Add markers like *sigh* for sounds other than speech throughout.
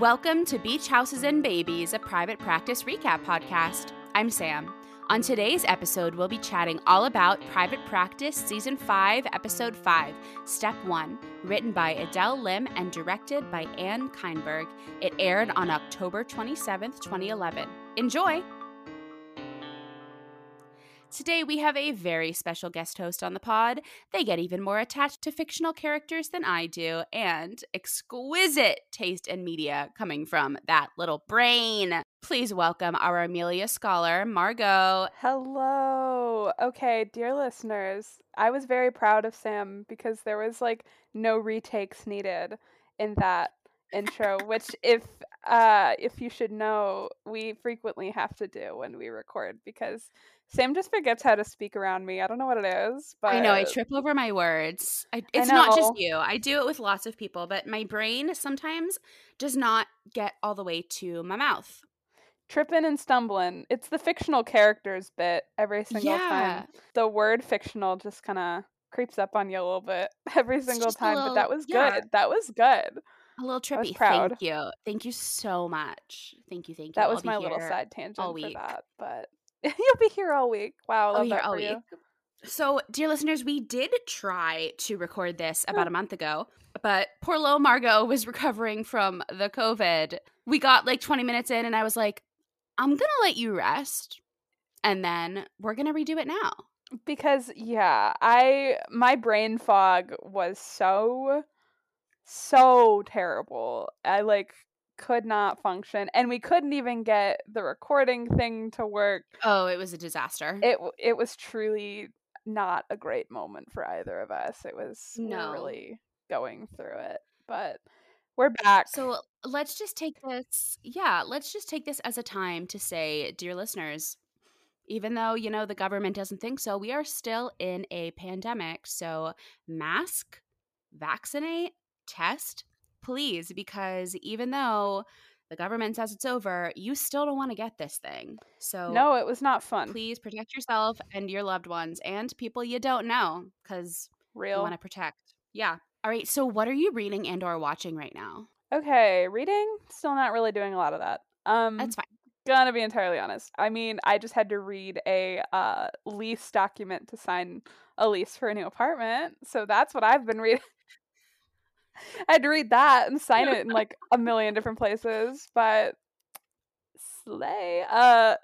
Welcome to Beach Houses and Babies, a private practice recap podcast. I'm Sam. On today's episode, we'll be chatting all about Private Practice Season 5, Episode 5, Step 1, written by Adele Lim and directed by Anne Kindberg. It aired on October 27th, 2011. Enjoy! Today, we have a very special guest host on the pod. They get even more attached to fictional characters than I do, and exquisite taste in media coming from that little brain. Please welcome our Amelia Scholar, Margo. Hello. Okay, dear listeners, I was very proud of Sam because there was like no retakes needed in that intro, which *laughs* if uh if you should know, we frequently have to do when we record because Sam just forgets how to speak around me. I don't know what it is, but I know I trip over my words. I, it's I not just you. I do it with lots of people, but my brain sometimes does not get all the way to my mouth. Tripping and stumbling. It's the fictional characters bit every single yeah. time. The word fictional just kind of creeps up on you a little bit *laughs* every single time, little, but that was yeah. good. That was good. A little trippy. Thank you. Thank you so much. Thank you. Thank you. That was my little side tangent for that, but *laughs* You'll be here all week. Wow, I oh, love that for you. So, dear listeners, we did try to record this hmm. about a month ago, but poor little Margo was *laughs* recovering from the COVID. We got like 20 minutes in, and I was like, I'm going to let you rest, and then we're going to redo it now. Because, yeah, I, my brain fog was so, so terrible. I like could not function and we couldn't even get the recording thing to work. Oh, it was a disaster. It it was truly not a great moment for either of us. It was no. really going through it. But we're back. So let's just take this yeah, let's just take this as a time to say, dear listeners, even though, you know, the government doesn't think so, we are still in a pandemic. So mask, vaccinate, test, please, because even though the government says it's over, you still don't want to get this thing. So No, it was not fun. Please protect yourself and your loved ones and people you don't know cuz real you want to protect. Yeah. All right, so what are you reading and or watching right now? Okay, reading, still not really doing a lot of that. Um That's fine. Gonna be entirely honest. I mean, I just had to read a uh, lease document to sign a lease for a new apartment. So that's what I've been reading. I had to read that and sign it in *laughs* like a million different places, but slay. Uh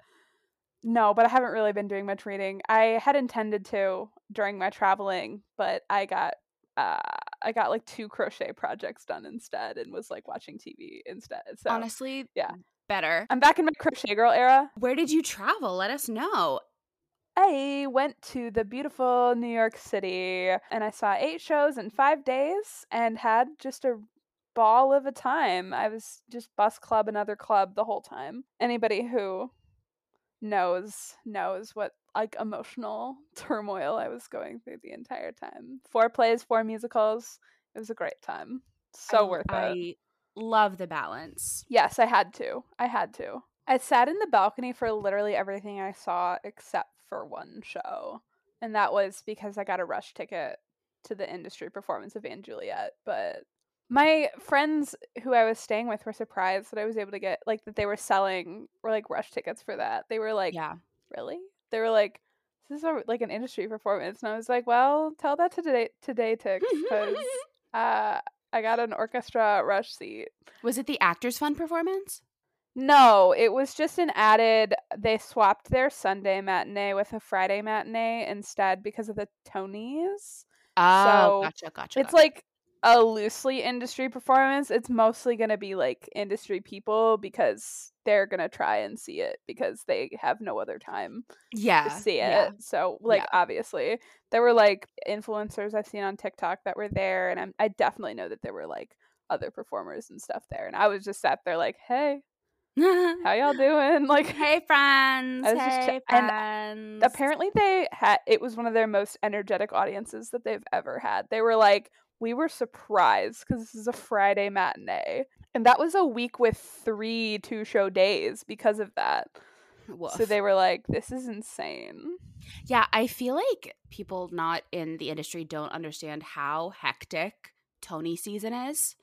no, but I haven't really been doing much reading. I had intended to during my traveling, but I got uh I got like two crochet projects done instead and was like watching TV instead. So honestly, yeah. Better. I'm back in my crochet girl era. Where did you travel? Let us know. I went to the beautiful New York City and I saw eight shows in five days and had just a ball of a time. I was just bus club another club the whole time. Anybody who knows knows what like emotional *laughs* turmoil I was going through the entire time. Four plays, four musicals. It was a great time. So I, worth I it. I love the balance. Yes, I had to. I had to. I sat in the balcony for literally everything I saw except for one show. And that was because I got a rush ticket to the industry performance of & Juliet. But my friends who I was staying with were surprised that I was able to get like that they were selling or like rush tickets for that. They were like, Yeah. Really? They were like, This is a, like an industry performance. And I was like, Well, tell that to today TodayTix because *laughs* uh I got an orchestra rush seat. Was it the Actors Fund performance? No, it was just an added. They swapped their Sunday matinee with a Friday matinee instead because of the Tonys. Oh, so gotcha, gotcha. It's like a loosely industry performance. It's mostly going to be like industry people because they're going to try and see it because they have no other time yeah, to see it. Yeah. So, like, yeah. obviously, there were like influencers I've seen on TikTok that were there, and I'm, I definitely know that there were like other performers and stuff there. And I was just sat there like, hey, *laughs* how y'all doing? *laughs* Like, hey friends, I was hey just ch- friends. And apparently, they had it was one of their most energetic audiences that they've ever had. They were like, we were surprised because this is a Friday matinee, and that was a week with three two show days because of that. Woof. So they were like, this is insane. Yeah, I feel like people not in the industry don't understand how hectic Tony season is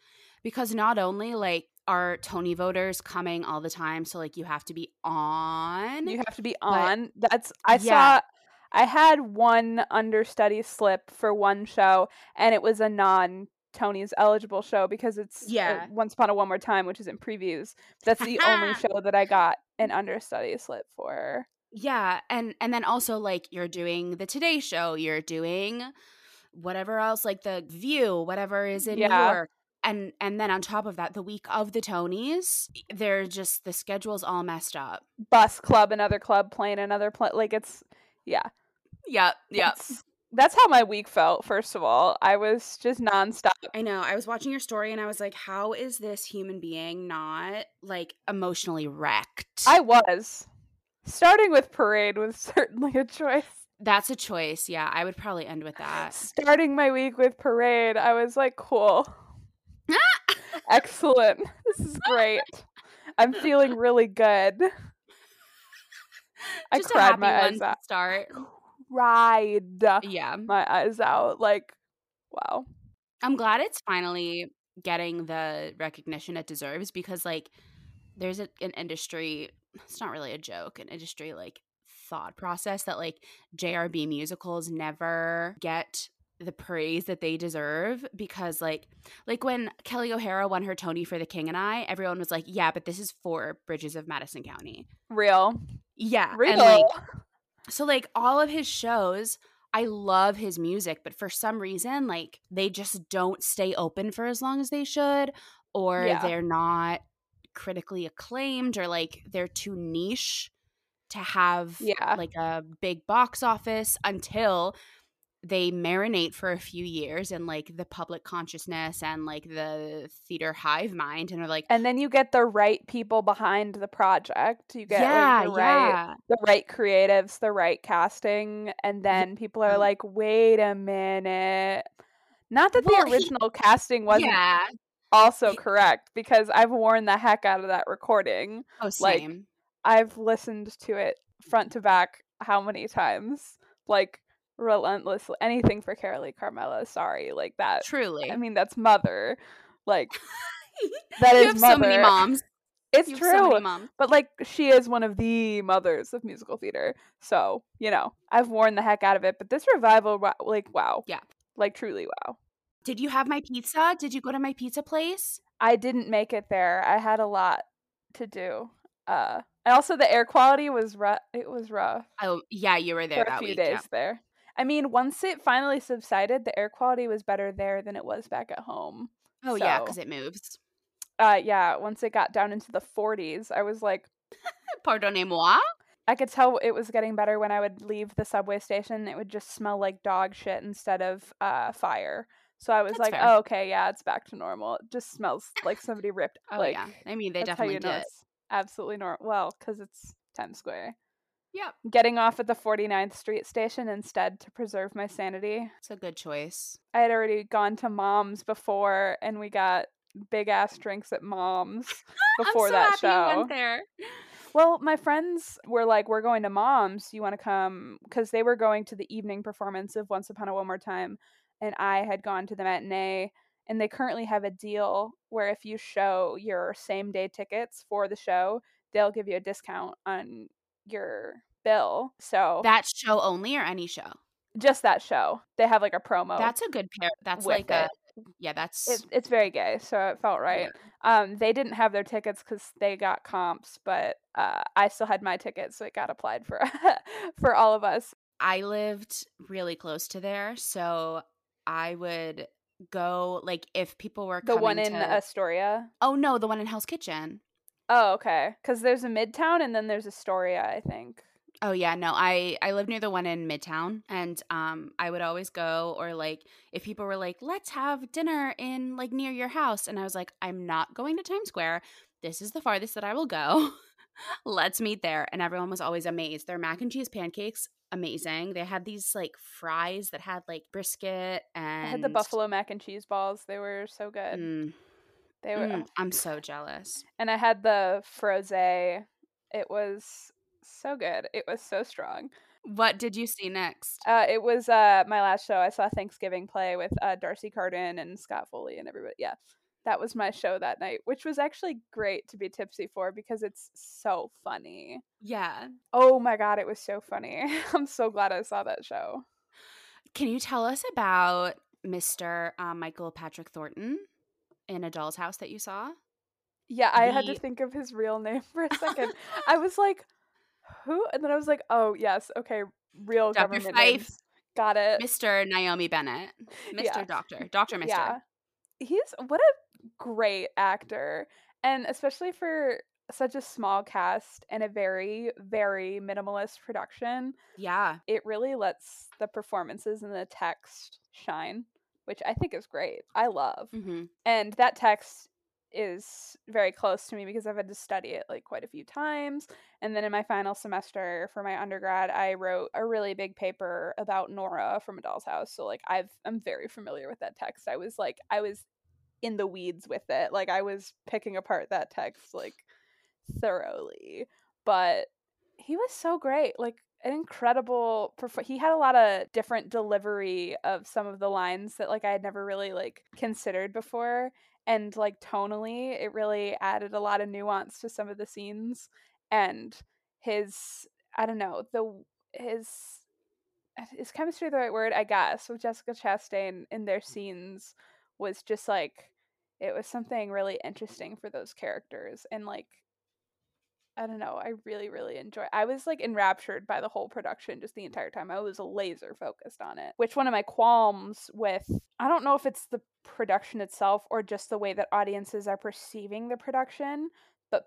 because not only like are Tony voters coming all the time? So like you have to be on. You have to be But- on. That's I Yeah. saw I had one understudy slip for one show and it was a non Tony's eligible show because it's uh, Yeah. Once Upon a One More Time, which is in previews. That's the only *laughs* show that I got an understudy slip for. Yeah, and and then also like you're doing the Today Show, you're doing whatever else, like the View, whatever is in New York, and and then on top of that, the week of the Tonys, they're just the schedule's all messed up. Bus club, another club playing another play. Like it's yeah. yeah yep. That's, that's how my week felt. First of all, I was just nonstop. I know. I was watching your story and I was like, how is this human being not like emotionally wrecked? I was starting with parade was *laughs* certainly a choice. That's a choice. Yeah, I would probably end with that. starting my week with parade, I was like, cool. *laughs* Excellent. This is great. I'm feeling really good. I Just cried my eyes out. start. Cried Yeah. my eyes out. Like, wow. I'm glad it's finally getting the recognition it deserves because like there's a, an industry it's not really a joke an industry like thought process that like JRB musicals never get the praise that they deserve because like like when Kelly O'Hara won her Tony for The King and I everyone was like yeah but this is for Bridges of Madison County Real. yeah Real. and like so like all of his shows, I love his music, but for some reason like they just don't stay open for as long as they should or Yeah. they're not critically acclaimed or like they're too niche to have Yeah. like a big box office until they marinate for a few years in like the public consciousness and like the theater hive mind and are like and then you get the right people behind the project. You get yeah like, the right yeah the right creatives, the right casting, and then people are mm. like, "Wait a minute." Not that Well, the he- original casting wasn't yeah also He- correct because I've worn the heck out of that recording. oh like, same I've listened to it front to back how many times? Like relentlessly anything for Carolee Carmello, sorry. Like that truly I mean that's mother. Like *laughs* that you is have so many moms. it's You true. so many moms. but like she is one of the mothers of musical theater. So, you know, I've worn the heck out of it, but this revival like wow. Yeah. Like truly wow. Did you have my pizza? Did you go to my pizza place? I didn't make it there. I had a lot to do. Uh and also the air quality was rough. It was rough Oh, yeah, you were there for a that few week. days yeah. there. I mean, once it finally subsided, the air quality was better there than it was back at home. Oh, yeah, because it moves. Uh yeah, once it got down into the 40s, I was like *laughs* Pardonnez-moi. I could tell it was getting better when I would leave the subway station. It would just smell like dog shit instead of uh, fire. So I was That's like, fair. oh, okay, yeah, it's back to normal. It just smells like somebody ripped. Oh, like, yeah. I mean, they definitely how you know did. it's absolutely normal. Well, because it's Times Square. Yep. Getting off at the 49th Street station instead to preserve my sanity. It's a good choice. I had already gone to Mom's before, and we got big ass drinks at Mom's *laughs* before I'm so that happy you show. went there. Well, my friends were like, "We're going to Mom's. You want to come?" Because they were going to the evening performance of Once Upon a One More Time, and I had gone to the matinee. And they currently have a deal where if you show your same day tickets for the show, they'll give you a discount on your bill. So That show only or any show? just that show, they have like a promo. That's a good pair. That's like a yeah. That's it, it's very gay, so it felt right. Um, they didn't have their tickets because they got comps, but uh, I still had my tickets, so it got applied for *laughs* for all of us. I lived really close to there, so I would go like if people were The one in to- Astoria. oh no, the one in Hell's Kitchen. Oh, okay. Because there's a Midtown and then there's Astoria, I think. Oh yeah, no, I I live near the one in Midtown, and um, I would always go, or like if people were like, "Let's have dinner in like near your house," and I was like, "I'm not going to Times Square. This is the farthest that I will go. *laughs* Let's meet there." And everyone was always amazed. Their mac and cheese pancakes, amazing. They had these like fries that had like brisket and I had the buffalo mac and cheese balls. They were so good. Mm, They were, mm, I'm so jealous. and I had the froze. It was so good. It was so strong. What did you see next? Uh, it was uh my last show. I saw Thanksgiving play with uh D'Arcy Carden and Scott Foley and everybody. Yeah, that was my show that night, which was actually great to be tipsy for because it's so funny. Yeah. Oh my god, it was so funny. *laughs* I'm so glad I saw that show. Can you tell us about Mr. Uh, Michael Patrick Thornton in A Doll's House that you saw? Yeah, I had to think of his real name *laughs* for a second. *laughs* I was like, who? And then I was like, oh, yes, okay, real Dr. government Fife. names. Got it. Mr. Naomi Bennett. Mr. Yeah. Doctor. Dr. Mr. Yeah. He's what a great actor. And especially for such a small cast and a very, very minimalist production, Yeah. it really lets the performances and the text shine, which I think is great. I love. hmm And that text is very close to me because I've had to study it like quite a few times. And then in my final semester for my undergrad, I wrote a really big paper about Nora from A Doll's House. So like I've I'm very familiar with that text. I was like I was in the weeds with it. Like I was picking apart that text like thoroughly. But he was so great. Like an incredible perf- he had a lot of different delivery of some of the lines that like I had never really like considered before and like tonally it really added a lot of nuance to some of the scenes and his I don't know the his is chemistry the right word I guess with Jessica Chastain in their scenes was just like it was something really interesting for those characters and like I don't know. I really, really enjoy. I was like enraptured by the whole production just the entire time. I was laser focused on it. Which one of my qualms with I don't know if it's the production itself or just the way that audiences are perceiving the production, but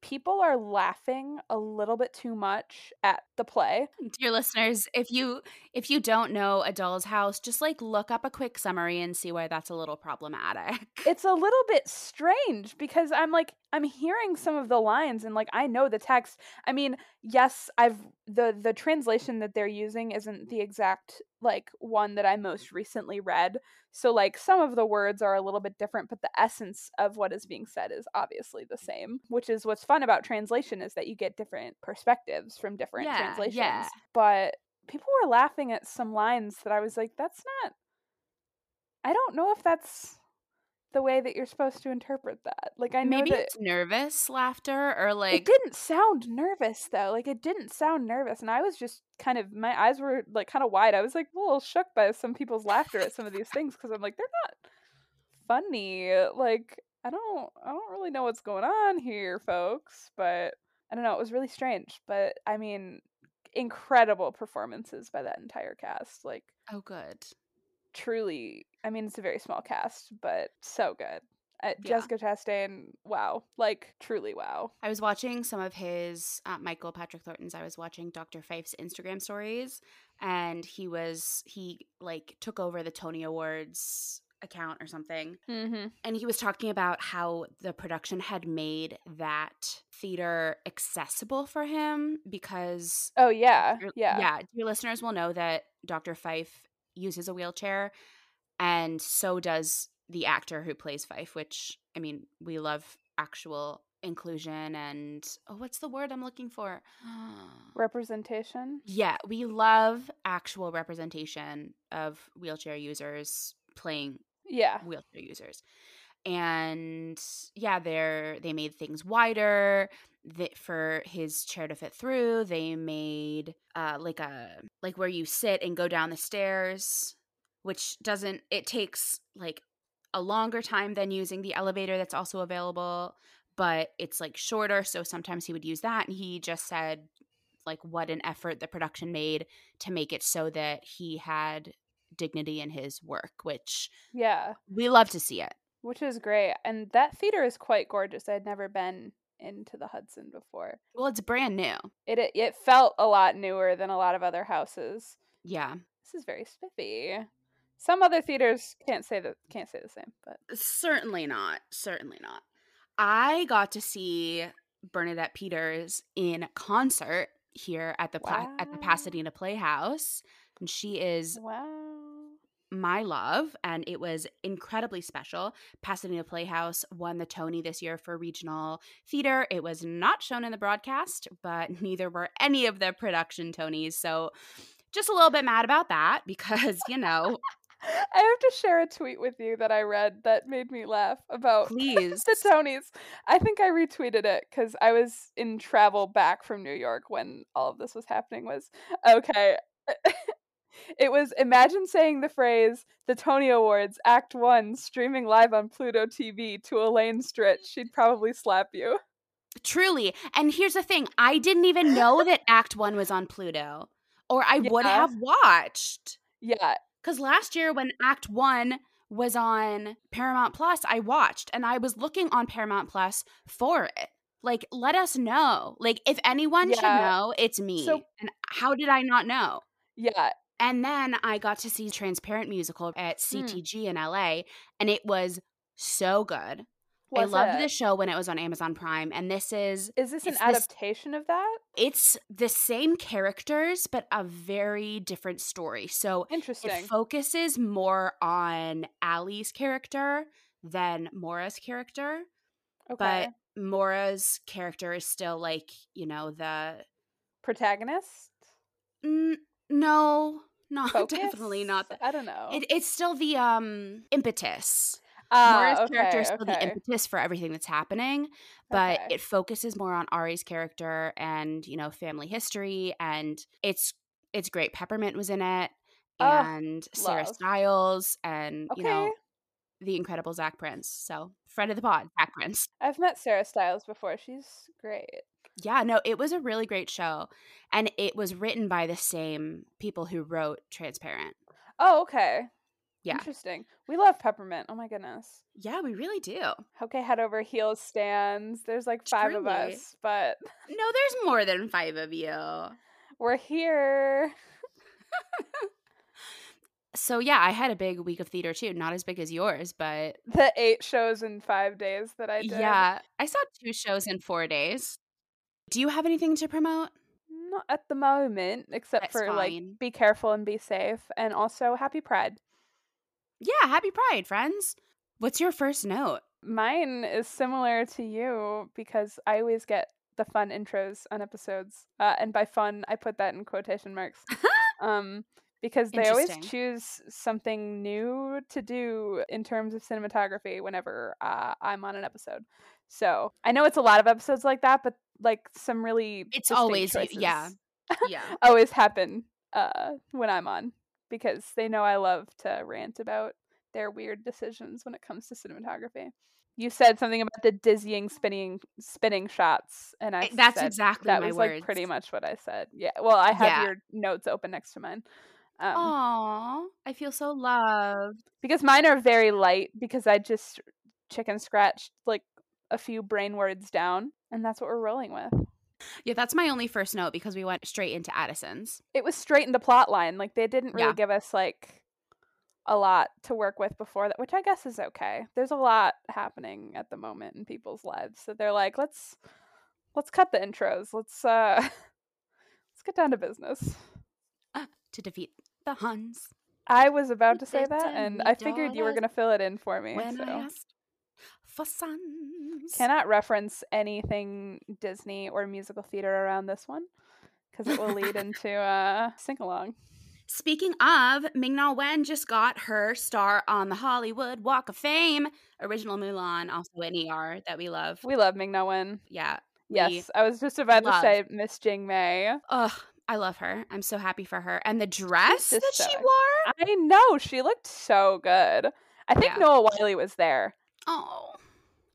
people are laughing a little bit too much at the play. Dear listeners, if you if you don't know A Doll's House, just like look up a quick summary and see why that's a little problematic. It's a little bit strange because I'm like I'm hearing some of the lines and like I know the text. I mean, yes, I've the the translation that they're using isn't the exact like one that I most recently read. So like some of the words are a little bit different, but the essence of what is being said is obviously the same, which is what's fun about translation is that you get different perspectives from different Yeah, translations. yeah. But people were laughing at some lines that I was like that's not I don't know if that's the way that you're supposed to interpret that. Like I know Maybe it's nervous laughter or like it didn't sound nervous though. Like it didn't sound nervous, and I was just kind of my eyes were like kind of wide. I was like a little shook by some people's laughter at some of these things because I'm like they're not funny. Like I don't I don't really know what's going on here, folks. But I don't know. It was really strange. But I mean, incredible performances by that entire cast. Like oh good. Truly i mean it's a very small cast but so good uh, Yeah. jessica chastain wow like truly wow I was watching some of his uh, Michael Patrick Thornton's. I was watching Dr. Fife's Instagram stories, and he was he like took over the Tony Awards account or something, mm-hmm. and he was talking about how the production had made that theater accessible for him because oh yeah yeah yeah your listeners will know that Dr. Fife uses a wheelchair, and so does the actor who plays Fife. Which I mean, we love actual inclusion and oh, what's the word I'm looking for? *gasps* representation yeah, we love actual representation of wheelchair users playing yeah wheelchair users. And yeah, they're they made things wider that for his chair to fit through. They made uh like a like where you sit and go down the stairs, which doesn't it takes like a longer time than using the elevator that's also available, but it's like shorter, so sometimes he would use that and he just said like what an effort the production made to make it so that he had dignity in his work, which yeah we love to see it. which is great and that theater is quite gorgeous i'd never been into the hudson before Well, it's brand new. it it, it felt a lot newer than a lot of other houses Yeah. this is very spiffy some other theaters can't say that can't say the same but Certainly not. Certainly not. I got to see Bernadette Peters in concert here at the Pla- at the Pasadena Playhouse, and she is wow my love and it was incredibly special. Pasadena Playhouse won the Tony this year for regional theater. It was not shown in the broadcast, but *laughs* neither were any of the production Tonys. So just a little bit mad about that *laughs* because, you know, I have to share a tweet with you that I read that made me laugh about *laughs* Please. the Tonys. I think I retweeted it because I was in travel back from New York when all of this was happening. Was okay. It was imagine saying the phrase "the Tony Awards Act One" streaming live on Pluto TV to Elaine Stritch. She'd probably slap you. Truly. And here's the thing I didn't even know that *laughs* Act One was on Pluto, or I would have watched. Yeah, Because last year, when Act One was on Paramount Plus, I watched and I was looking on Paramount Plus for it. Like, let us know. Like, if anyone should know, it's me. So- and how did I not know? yeah. And then I got to see Transparent Musical at Hmm. CTG in LA, and it was so good. I loved it? the show when it was on Amazon Prime, and this is Is this an it's this- adaptation of that? it's the same characters but a very different story. So Interesting. it focuses more on Allie's character than Maura's character, okay. but Maura's character is still like, you know, the Protagonist? mm, no, no, *laughs* Focus? definitely not the I don't know. it, it's still the um impetus. Ah, Maura's character is okay, still the impetus for everything that's happening, but okay. it focuses more on Ari's character and you know family history, and it's it's great. Peppermint was in it, Oh, and Sarah love. Styles, and you know the incredible Zach Prince. So friend of the pod, Zach Prince. I've met Sarah Stiles before. She's great. Yeah, no, it was a really great show, and it was written by the same people who wrote Transparent. Oh, okay. Yeah. Interesting. We love peppermint. Oh my goodness. Yeah, we really do. Okay, head over heels stands. There's like five of us, but No, there's more than five of you. we're here. *laughs* So yeah, I had a big week of theater too. Not as big as yours, but The eight shows in five days that I did. yeah, I saw two shows in four days. Do you have anything to promote? Not at the moment, except That's for like be careful and be safe, and also happy Pride. Yeah, happy Pride, friends. What's your first note? Mine is similar to you because I always get the fun intros on episodes, uh, and by fun I put that in quotation marks. *laughs* um, because they always choose something new to do in terms of cinematography whenever uh, I'm on an episode. So I know it's a lot of episodes like that, but like some really It's always- choices yeah. Yeah. *laughs* always happen uh, when I'm on because they know I love to rant about their weird decisions when it comes to cinematography. You said something about the dizzying spinning spinning shots, and I I- That's said exactly that my was words. like pretty much what I said. Yeah. Well, I have Yeah. your notes open next to mine. Um, Aw, I feel so loved. because mine are very light because I just chicken scratched like a few brain words down, and that's what we're rolling with. Yeah, that's my only first note because we went straight into Addison's. It was straight into the plot line. Like they didn't really Yeah. give us like a lot to work with before that, which I guess is okay. There's a lot happening at the moment in people's lives. So they're like, let's let's cut the intros. Let's uh *laughs* let's get down to business. to defeat the Huns. I was about to say that and I figured you were gonna fill it in for me. When so. I asked for sons. Cannot reference anything Disney or musical theater around this one because it will lead *laughs* into uh sing along. Speaking of, Ming Na Wen just got her star on the Hollywood Walk of Fame. Original Mulan, also an ER that we love. We love Ming Na Wen. Yeah. Yes, I was just about love. to say Miss Jing Mei. Ugh, I love her. I'm so happy for her. And the dress that so she wore. I know she looked so good. I think Yeah. Noah Wyle was there, Oh,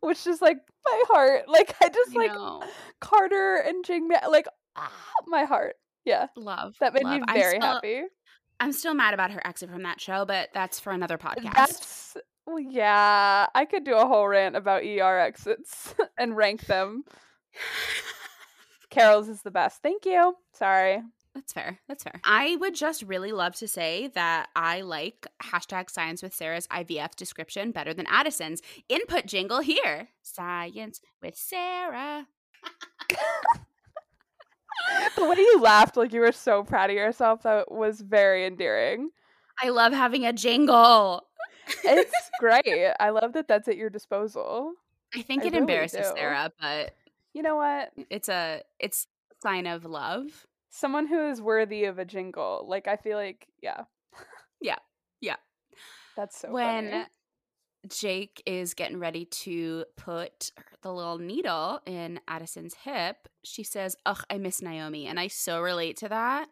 which is like my heart. Like I just like know. Carter and Jing. Like ah, my heart. Yeah, Love. that made love. me I'm very still- happy. I'm still mad about her exit from that show, but that's for another podcast. That's well, yeah. I could do a whole rant about ER exits *laughs* and rank them. *laughs* Carol's is the best. Thank you. Sorry. That's fair. That's fair. I would just really love to say that I like hashtag science with Sarah's IVF description better than Addison's. Input jingle here. Science with Sarah. *laughs* the way you laughed like you were so proud of yourself that was very endearing. I love having a jingle. *laughs* It's great. I love that that's at your disposal. I think I it really embarrasses do. Sarah, but You know what? it's a it's a sign of love. Someone who is worthy of a jingle. Like I feel like yeah. Yeah. Yeah. That's so when funny. Jake is getting ready to put the little needle in Addison's hip, she says, Ugh, I miss Naomi. And I so relate to that.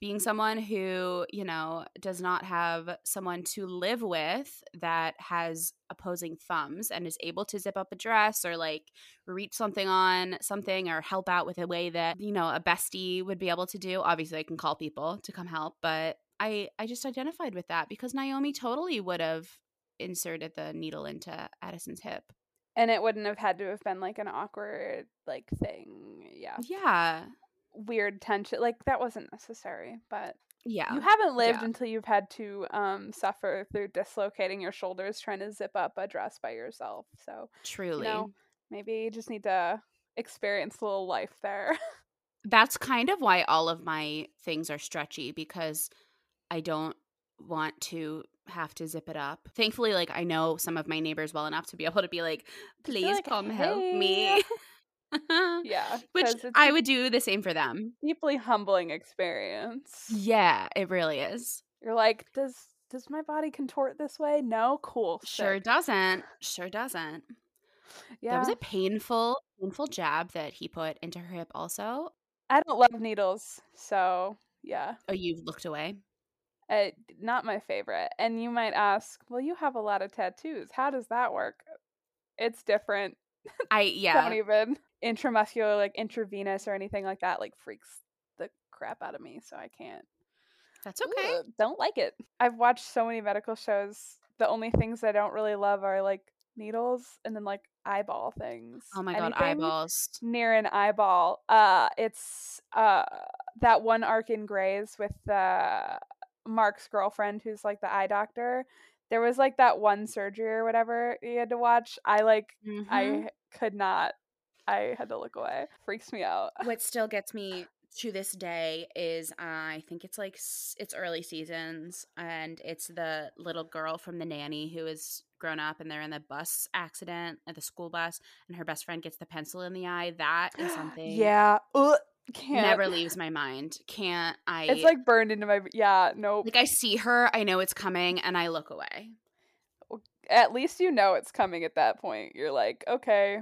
Being someone who, you know, does not have someone to live with that has opposing thumbs and is able to zip up a dress or like reach something on something or help out with a way that, you know, a bestie would be able to do. Obviously, I can call people to come help, but I I just identified with that because Naomi totally would have inserted the needle into Addison's hip. And it wouldn't have had to have been like an awkward like thing. Yeah. Yeah. Weird tension. Like that wasn't necessary, but Yeah. you haven't lived Yeah. until you've had to um suffer through dislocating your shoulders trying to zip up a dress by yourself. So truly. know, maybe you just need to experience a little life there. *laughs* That's kind of why all of my things are stretchy because I don't want to have to zip it up. Thankfully, like I know some of my neighbors well enough to be able to be like, please like, come help me. *laughs* *laughs* yeah. Which I would do the same for them. deeply humbling experience. Yeah, it really is. You're like, does does my body contort this way? No, cool. Sure sick. doesn't. Sure doesn't. Yeah. That was a painful, painful jab that he put into her hip also. I don't love needles, so yeah. Oh, you've looked away. Uh, not my favorite. And you might ask, well, you have a lot of tattoos. How does that work? It's different. I *laughs* yeah. Don't even intramuscular, like intravenous or anything like that, like freaks the crap out of me. So I can't. That's okay. Ugh, don't like it. I've watched so many medical shows. The only things I don't really love are like needles and then like eyeball things. Oh my god, Anything eyeballs. near an eyeball. Uh, it's uh that one arc in Grey's with uh Mark's girlfriend who's like the eye doctor. There was like that one surgery or whatever you had to watch. I like Mhm. I could not. I had to look away. Freaks me out. *laughs* what still gets me to this day is uh, I think it's like it's early seasons and it's the little girl from the nanny who is grown up and they're in the bus accident at the school bus and her best friend gets the pencil in the eye. That is *gasps* something Yeah. Ugh, can't. never leaves my mind. Can't I? It's like burned into my yeah, nope. like I see her, I know it's coming, and I look away. At least you know it's coming at that point. You're like, okay.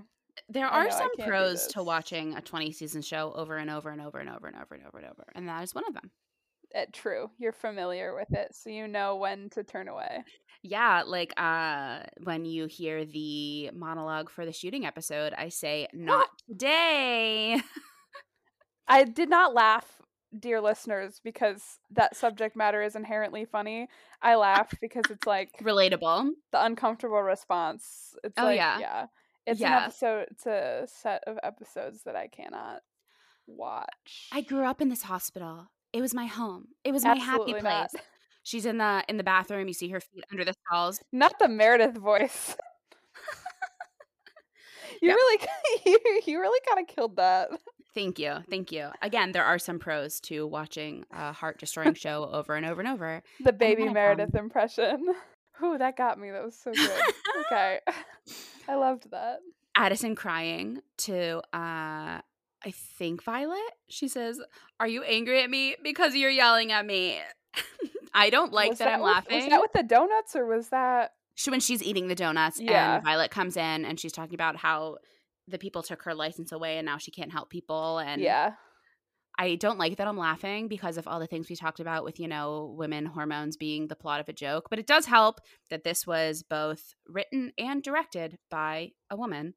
There are know, some pros to watching a 20 season show over and over and over and over and over and over and over, and that is one of them. eh, true. You're familiar with it, so you know when to turn away. Yeah, like uh when you hear the monologue for the shooting episode, I say not *gasps* today. *laughs* I did not laugh, dear listeners, because that subject matter is inherently funny. I laugh because it's like Relatable. the uncomfortable response. It's Oh, like yeah. yeah. It's Yeah. an episode it's a set of episodes that I cannot watch. I grew up in this hospital. It was my home. It was my happy place. not. She's in the in the bathroom, you see her feet under the stalls. Not the Meredith voice. *laughs* you really *laughs* you, you really kind of killed that. Thank you. Thank you. Again, there are some pros to watching a heart destroying show over and over and over. The baby um Meredith impression. *laughs* Whew, that got me. That was so good. *laughs* okay. *laughs* I loved that. Addison crying to uh I think Violet. She says, "Are you angry at me because you're yelling at me?" *laughs* I don't like Was that, I'm with- laughing. Was that with the donuts or was that she, when she's eating the donuts Yeah. and Violet comes in and she's talking about how the people took her license away and now she can't help people and Yeah. I don't like that I'm laughing because of all the things we talked about with, you know, women hormones being the plot of a joke. But it does help that this was both written and directed by a woman.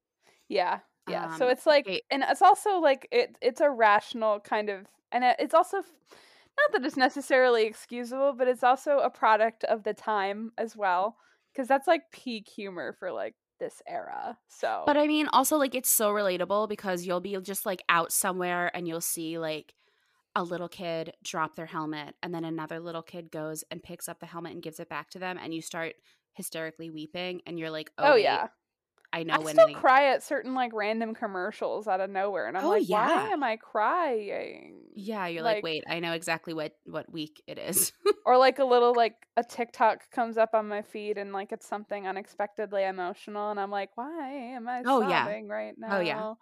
Yeah. Yeah. so Um, it's like and it's also like it it's a rational kind of and it- it's also not that it's necessarily excusable, but it's also a product of the time as well because that's like peak humor for like this era. So But I mean, also, like, it's so relatable because you'll be just like out somewhere and you'll see like a little kid drop their helmet and then another little kid goes and picks up the helmet and gives it back to them and you start hysterically weeping and you're like, oh, oh yeah. I know I when still they- cry at certain like random commercials out of nowhere, and I'm Oh, like, why am I crying? Yeah, you're like, Like- wait, I know exactly what what week it is. *laughs* Or like a little like a TikTok comes up on my feed, and like it's something unexpectedly emotional, and I'm like, why am I Oh, yeah. right now? Oh, yeah.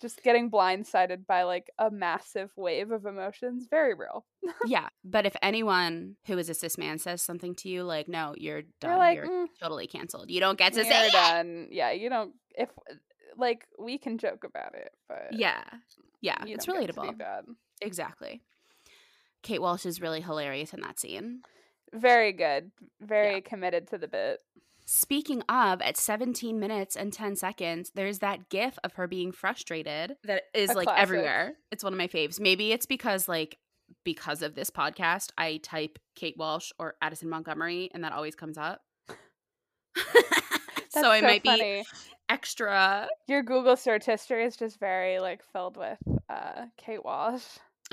Just getting blindsided by like a massive wave of emotions, very real. *laughs* yeah, but if anyone who is a cis man says something to you, like, no, you're done. You're, like, you're mm, totally canceled. You don't get to say it. *laughs* done. Yeah, you don't. If like we can joke about it, but Yeah, yeah, it's don't get to do relatable. Exactly. Kate Walsh is really hilarious in that scene. Very good. Very committed to the bit. Speaking of, at 17 minutes and 10 seconds, there's that gif of her being frustrated that is A like classic. everywhere. It's one of my faves. Maybe it's because like because of this podcast, I type Kate Walsh or Addison Montgomery and that always comes up. *laughs* So I might be extra Your Google search history is just very like filled with uh Kate Walsh.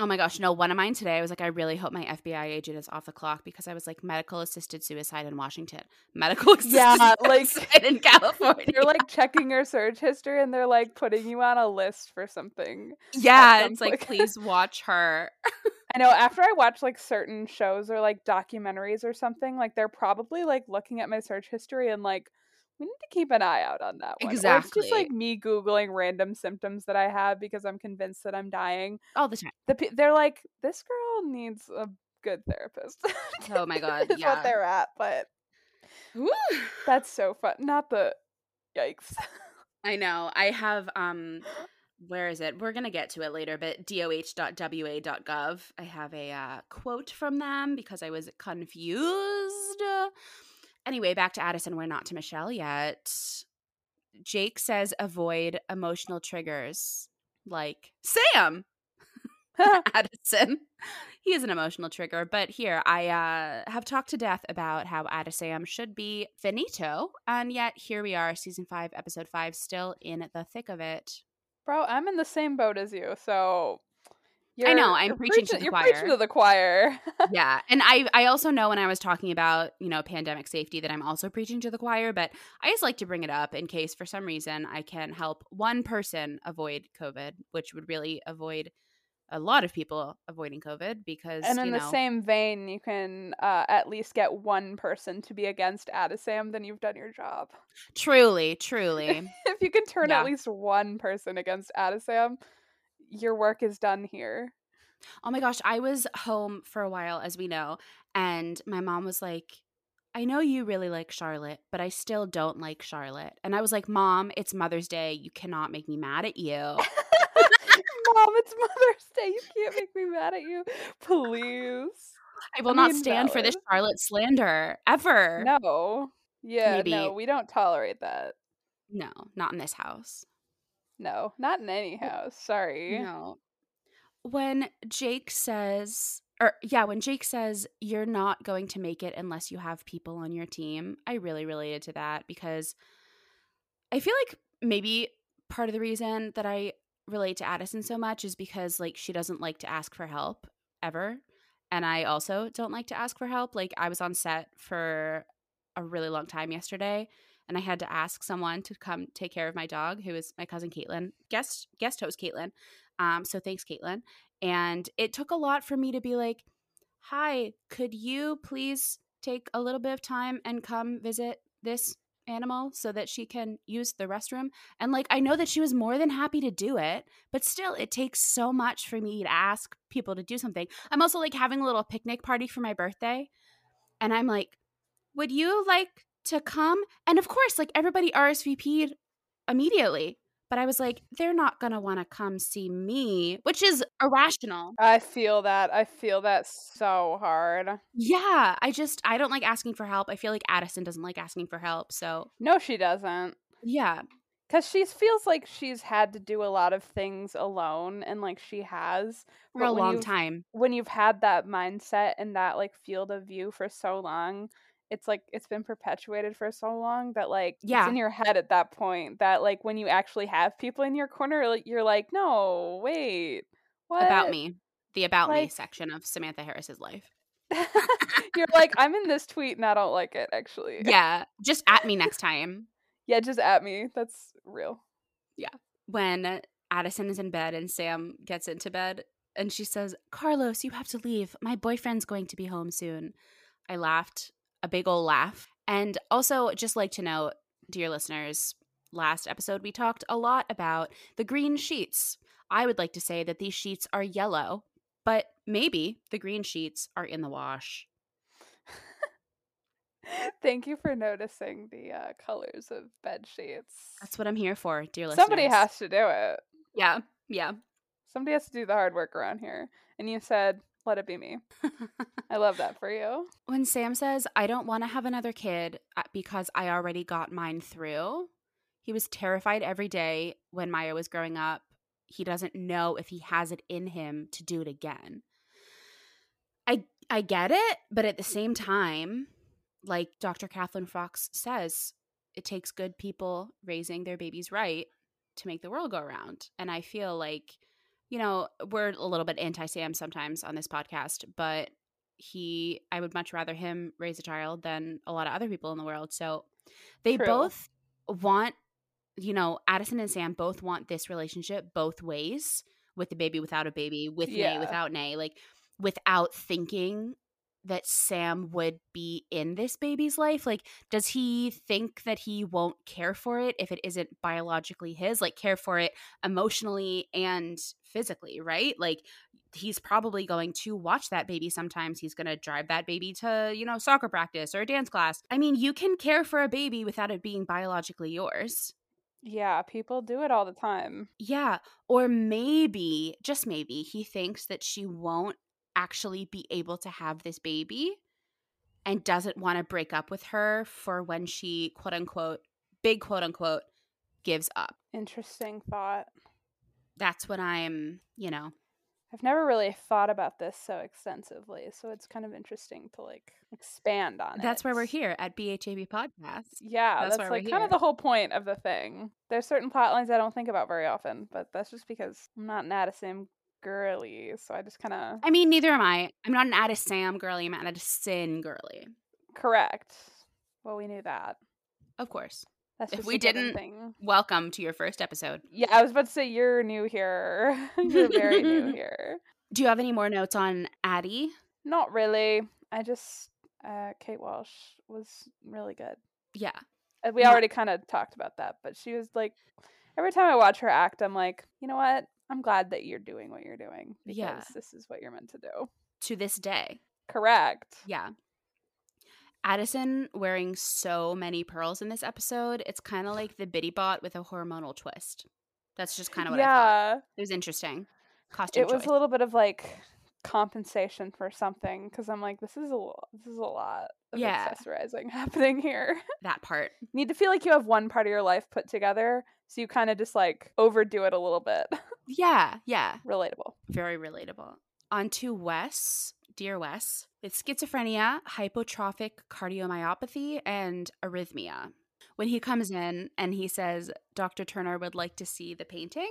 Oh my gosh, no, one of mine today I was like, I really hope my FBI agent is off the clock because I was like medical assisted suicide in Washington. *laughs* Medical assisted Yeah, like- in California. You're like checking your search history and they're like putting you on a list for something. Yeah, some it's like please watch her. *laughs* I know after I watch like certain shows or like documentaries or something, like they're probably like looking at my search history and like we need to keep an eye out on that one. Or it's just like me googling random symptoms that I have because I'm convinced that I'm dying. All the time. The they're like this girl needs a good therapist. Oh my *laughs* god, is yeah. what they're at, but that's so fun. Not the yikes. I know. I have um *gasps* where is it? We're going to get to it later, but doh.wa.gov. I have a uh, quote from them because I was confused. Anyway, back to Addison. We're not to Michelle yet. Jake says avoid emotional triggers like Sam. *laughs* *laughs* Addison. He is an emotional trigger, but here I uh, have talked to death about how Addison should be finito, and yet here we are, season five, episode five, still in the thick of it. Bro, I'm in the same boat as you, so I know, you're- I'm you're preaching to the you're choir. preaching to the choir. *laughs* yeah, and I I also know when I was talking about you know pandemic safety that I'm also preaching to the choir, but I just like to bring it up in case for some reason I can help one person avoid COVID, which would really avoid a lot of people avoiding COVID because and in you the same vein, you can uh, at least get one person to be against Addisam, then you've done your job. truly, *laughs* truly. if you can turn Yeah. at least one person against Addisam, your work is done here. Oh my gosh, I was home for a while, as we know, and my mom was like, I know you really like Charlotte, but I still don't like Charlotte. And I was like, Mom, it's Mother's Day. You cannot make me mad at you. *laughs* Mom, it's Mother's Day. You can't make me mad at you. Please. I will I not stand for this. Charlotte slander ever. No. Yeah, Maybe- no, we don't tolerate that. No, not in this house. No, not in any house. Sorry. No. When Jake says, or yeah, when Jake says, you're not going to make it unless you have people on your team, I really related to that because I feel like maybe part of the reason that I relate to Addison so much is because like she doesn't like to ask for help ever. And I also don't like to ask for help. Like I was on set for a really long time yesterday and I had to ask someone to come take care of my dog, who is my cousin Caitlin, guest guest host Caitlin. Um, so thanks, Caitlin. And it took a lot for me to be like, "Hi, could you please take a little bit of time and come visit this animal so that she can use the restroom?" And like, I know that she was more than happy to do it, but still, it takes so much for me to ask people to do something. I'm also like having a little picnic party for my birthday, and I'm like, "Would you like to come?" And of course, like everybody RSVP'd immediately. But I was like, they're not going to want to come see me, which is irrational. I feel that. I feel that so hard. Yeah. I just, I don't like asking for help. I feel like Addison doesn't like asking for help. So, No, she doesn't. yeah. Because she feels like she's had to do a lot of things alone, and like she has For But a long time. when you've had that mindset and that like field of view for so long. It's like it's been perpetuated for so long that like Yeah. it's in your head at that point that like when you actually have people in your corner, you're like, no, wait, what About me. The About Me section of Samantha Harris's life. *laughs* you're like, I'm in this tweet and I don't like it. Actually, Yeah. Just at me next *laughs* time. yeah, just at me. That's real. Yeah when Addison is in bed and Sam gets into bed and she says, Carlos, you have to leave. My boyfriend's going to be home soon. I laughed a big old laugh. And also, just like to note, dear listeners, last episode, we talked a lot about the green sheets. I would like to say that these sheets are yellow, but maybe the green sheets are in the wash. *laughs* Thank you for noticing the uh, colors of bed sheets. That's what I'm here for, dear listeners. Somebody has to do it. Yeah, yeah. Somebody has to do the hard work around here. And you said, let it be me. I love that for you. *laughs* When Sam says, I don't want to have another kid uh, because I already got mine through, he was terrified every day when Maya was growing up. He doesn't know if he has it in him to do it again. I I get it, but at the same time, like Dr. Kathleen Fox says, it takes good people raising their babies right to make the world go around. And I feel like, you know, we're a little bit anti Sam sometimes on this podcast, but he, I would much rather him raise a child than a lot of other people in the world. So they True. both want, you know, Addison and Sam both want this relationship both ways with the baby without a baby, with Yeah. Nay, without Nay, like without thinking that Sam would be in this baby's life? Like, does he think that he won't care for it if it isn't biologically his? Like, care for it emotionally and physically, right? Like, he's probably going to watch that baby sometimes. He's going to drive that baby to, you know, soccer practice or a dance class. I mean, you can care for a baby without it being biologically yours. Yeah, people do it all the time. Yeah. Or maybe, just maybe, he thinks that she won't actually be able to have this baby and doesn't want to break up with her for when she, quote unquote, big quote unquote, gives up. Interesting thought. That's what I'm, you know, I've never really thought about this so extensively, so it's kind of interesting to like expand on it. that's why we're here at BHAB Podcast. Yeah, That's that's, like kind of the whole point of the thing. There's certain plot lines I don't think about very often, but that's just because I'm not an Addison girly, so I just kind of I mean, neither am I. I'm not an Addis Sam girly, I'm an Addison girly. correct. Well, we knew that. Of course. That's If we didn't- thing. Welcome to your first episode. Yeah, I was about to say you're new here. *laughs* you're very new *laughs* here. Do you have any more notes on Addie? Not really. I just uh, Kate Walsh was really good. Yeah. Uh, We already kind of talked about that, but she was like, every time I watch her act, I'm like, you know what? I'm glad that you're doing what you're doing because Yeah. this is what you're meant to do. To this day. Correct. Yeah. Addison wearing so many pearls in this episode. It's kind of like the Biddy Bot with a hormonal twist. That's just kind of what I thought. It was interesting. Costume it was a little bit of like compensation for something because I'm like, this is a this is a lot of Yeah. accessorizing *laughs* happening here. that part. you need to feel like you have one part of your life put together, so you kind of just like overdo it a little bit. *laughs* Yeah, yeah. Relatable. Very relatable. On to Wes, dear Wes, with schizophrenia, hypertrophic cardiomyopathy, and arrhythmia. When he comes in and he says, Dr. Turner would like to see the painting,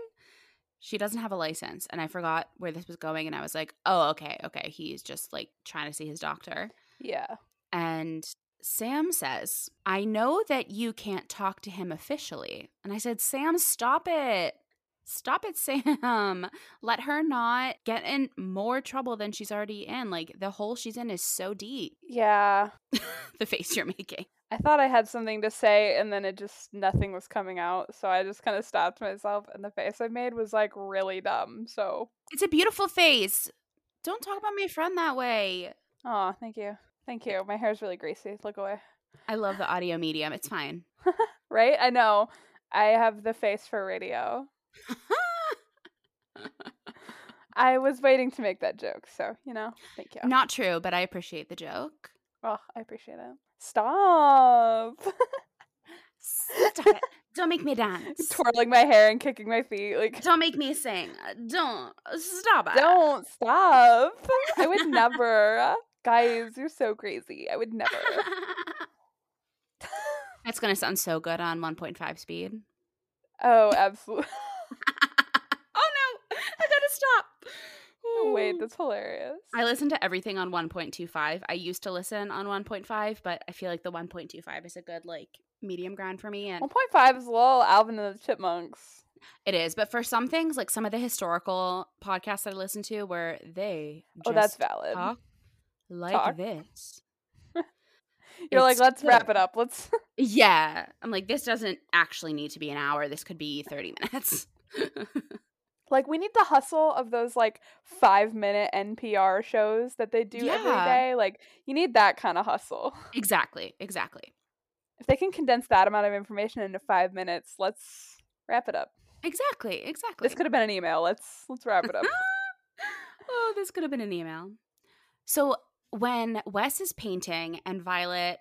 she doesn't have a license. And I forgot where this was going. And I was like, oh, okay, okay. He's just like trying to see his doctor. Yeah. And Sam says, I know that you can't talk to him officially. And I said, Sam, stop it. Stop it, *laughs* Sam. Let her not get in more trouble than she's already in. Like, the hole she's in is so deep. Yeah. *laughs* the face you're making. I thought I had something to say and then it just nothing was coming out. So I just kind of stopped myself and the face I made was like really dumb. So, It's a beautiful face. Don't talk about my friend that way. oh, thank you. Thank you. My hair's really greasy. Look away. I love the audio medium. It's fine. *laughs* Right? I know. I have the face for radio. I was waiting to make that joke. So, you know, thank you. Not true, but I appreciate the joke. Oh, I appreciate it. Stop. Stop it. Don't make me dance. Twirling my hair and kicking my feet. Like, Don't make me sing. Don't. Stop it. don't stop. I would never. *laughs* Guys, you're so crazy. I would never. *laughs* That's going to sound so good on 1.5 speed. Oh, absolutely. *laughs* oh no, I gotta stop. Wait, mm. that's hilarious. I listen to everything on 1.25. I used to listen on 1.5, but I feel like the 1.25 is a good like medium ground for me and 1.5 is a little Alvin and the Chipmunks. it is. But for some things, like some of the historical podcasts that I listen to where they Oh, that's valid. talk like Talk. this. *laughs* You're like, let's wrap it up. Let's *laughs* Yeah. I'm like, this doesn't actually need to be an hour. This could be 30 minutes. *laughs* like we need the hustle of those like five minute NPR shows that they do every Yeah. day. Like you need that kind of hustle. *laughs* exactly. Exactly. If they can condense that amount of information into five minutes, let's wrap it up. Exactly. Exactly. This could have been an email. Let's let's wrap it up. *laughs* oh, this could have been an email. So when Wes is painting and Violet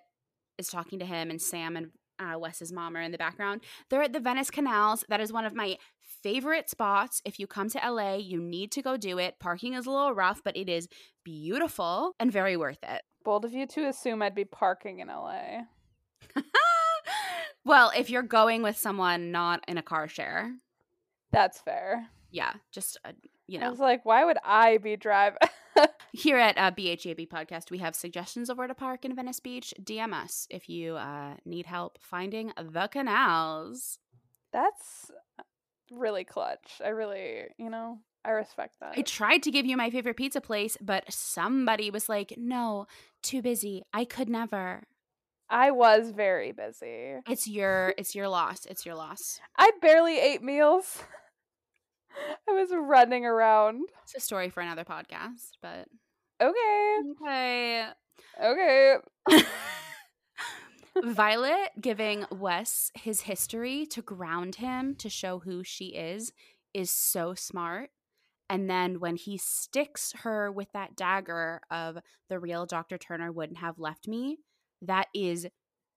is talking to him and Sam and uh, Wes's mom are in the background, they're at the Venice canals. That is one of my favorite spots. If you come to LA, you need to go do it. Parking is a little rough, but it is beautiful and very worth it. Bold of you to assume I'd be parking in LA. *laughs* well, if you're going with someone not in a car share, That's fair. yeah, just uh, you I know. was like, why would I be driving? *laughs* Here at uh, BHAB Podcast, we have suggestions of where to park in Venice Beach. DM us if you uh, need help finding the canals. That's really clutch. I really, you know, I respect that. I tried to give you my favorite pizza place, but somebody was like, no, too busy. I could never. I was very busy. It's your it's your loss. It's your loss. *laughs* I barely ate meals. *laughs* I was running around. It's a story for another podcast, but Okay. okay. Okay. *laughs* Violet giving Wes his history to ground him to show who she is is so smart. And then when he sticks her with that dagger of the real Dr. Turner wouldn't have left me, that is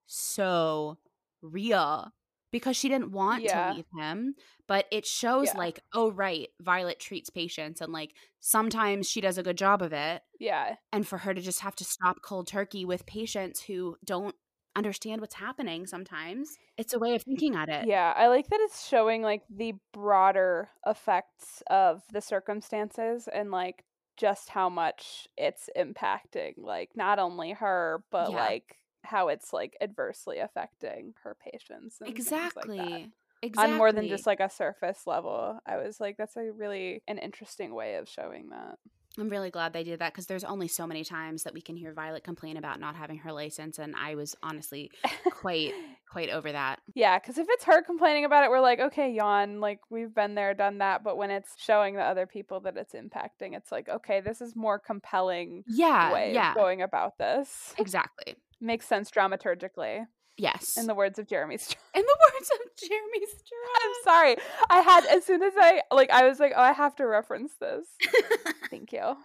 so real because she didn't want Yeah. to leave him. But it shows, Yeah. like, oh, right, Violet treats patients and, like, sometimes she does a good job of it Yeah. and for her to just have to stop cold turkey with patients who don't understand what's happening sometimes it's a way of thinking at it Yeah. I like that it's showing like the broader effects of the circumstances and like just how much it's impacting like not only her but Yeah. like how it's like adversely affecting her patients like exactly exactly on more than just like a surface level. I was like, that's a really an interesting way of showing that. I'm really glad they did that because there's only so many times that we can hear violet complain about not having her license and i was honestly quite *laughs* quite over that yeah, because if it's her complaining about it, we're like, okay, yawn, like we've been there, done that. But when it's showing the other people that it's impacting, it's like, okay, this is more compelling yeah way yeah of going about this. exactly Makes sense dramaturgically, yes in the words of Jeremy *laughs* Strong. in the words of jeremy *laughs* Strong. I'm sorry. I had as soon as I like I was like, oh, I have to reference this. *laughs* Thank you.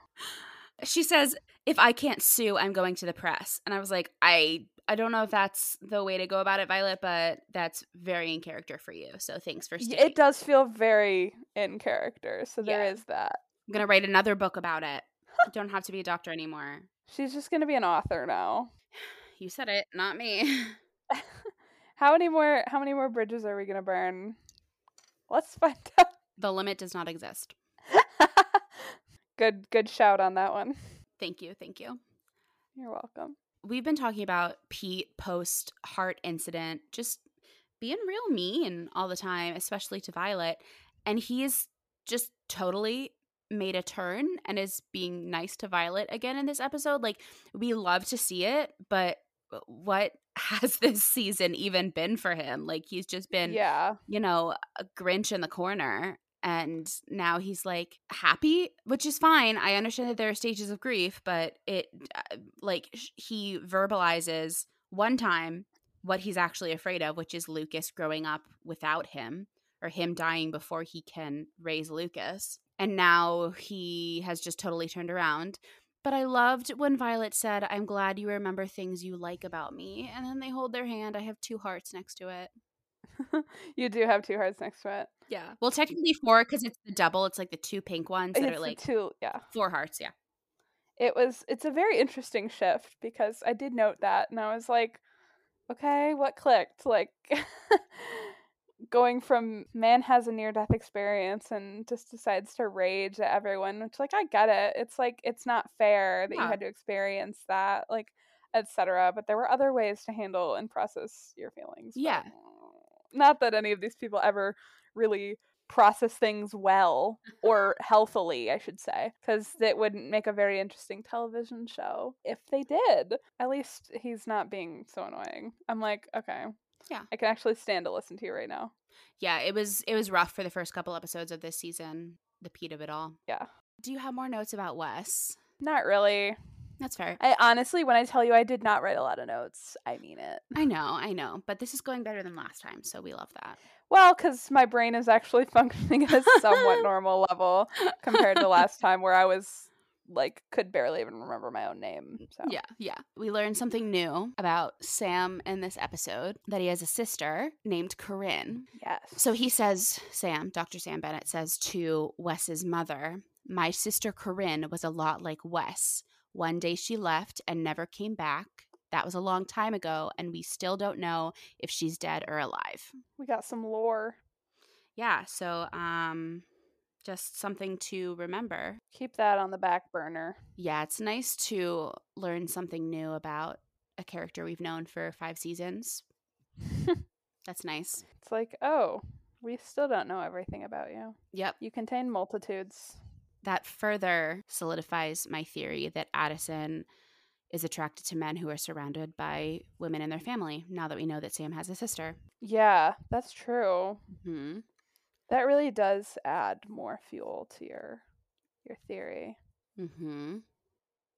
she says if i can't sue i'm going to the press and i was like i i don't know if that's the way to go about it violet but that's very in character for you so thanks for staying It does feel very in character, so there Yeah. is that. i'm gonna write another book about it you don't have to be a doctor anymore She's just gonna be an author now. *sighs* you said it not me *laughs* How many more how many more bridges are we gonna burn? Let's find *laughs* out. the limit does not exist *laughs* good good shout on that one. thank you thank you You're welcome. we've been talking about pete post heart incident just being real mean all the time especially to violet and he's just totally made a turn and is being nice to Violet again in this episode. Like we love to see it, but what *laughs* has this season even been for him? Like he's just been, yeah. you know, a Grinch in the corner and now he's like happy, which is fine. I understand that there are stages of grief, but it uh, like sh- he verbalizes one time what he's actually afraid of, which is Lucas growing up without him or him dying before he can raise Lucas. And now he has just totally turned around. But I loved when Violet said, I'm glad you remember things you like about me. And then they hold their hand. I have two hearts next to it. *laughs* you do have two hearts next to it. Yeah. Well, technically four because it's the double. It's like the two pink ones that It's are like two yeah. four hearts. Yeah. It was it's a very interesting shift because I did note that and I was like, okay, what clicked? Like *laughs* going from man has a near death experience and just decides to rage at everyone, which like I get it. It's like it's not fair that you had to experience that, like etc. But there were other ways to handle and process your feelings. Yeah. Not that any of these people ever really process things well or *laughs* healthily, I should say, because it wouldn't make a very interesting television show if they did. At least he's not being so annoying. I'm like, okay, Yeah. I can actually stand to listen to you right now. Yeah, it was it was rough for the first couple episodes of this season, the Pete of it all. Yeah. Do you have more notes about Wes? Not really. That's fair. I honestly, when I tell you I did not write a lot of notes, I mean it. I know, I know, but this is going better than last time, so we love that. Well, because my brain is actually *laughs* functioning at a somewhat *laughs* normal level compared to last time where I was like could barely even remember my own name. So Yeah, yeah. We learned something new about Sam in this episode that he has a sister named Corinne. yes. So he says, Sam, Dr. Sam Bennett says to Wes's mother, My sister Corinne was a lot like Wes. One day she left and never came back. That was a long time ago, and we still don't know if she's dead or alive. we got some lore. Yeah, so um just something to remember. Keep that on the back burner. Yeah, it's nice to learn something new about a character we've known for 5 seasons. *laughs* That's nice. It's like, oh, we still don't know everything about you. Yep. You contain multitudes. that further solidifies my theory that Addison is attracted to men who are surrounded by women in their family now that we know that Sam has a sister. Yeah, that's true. hmm That really does add more fuel to your your theory. hmm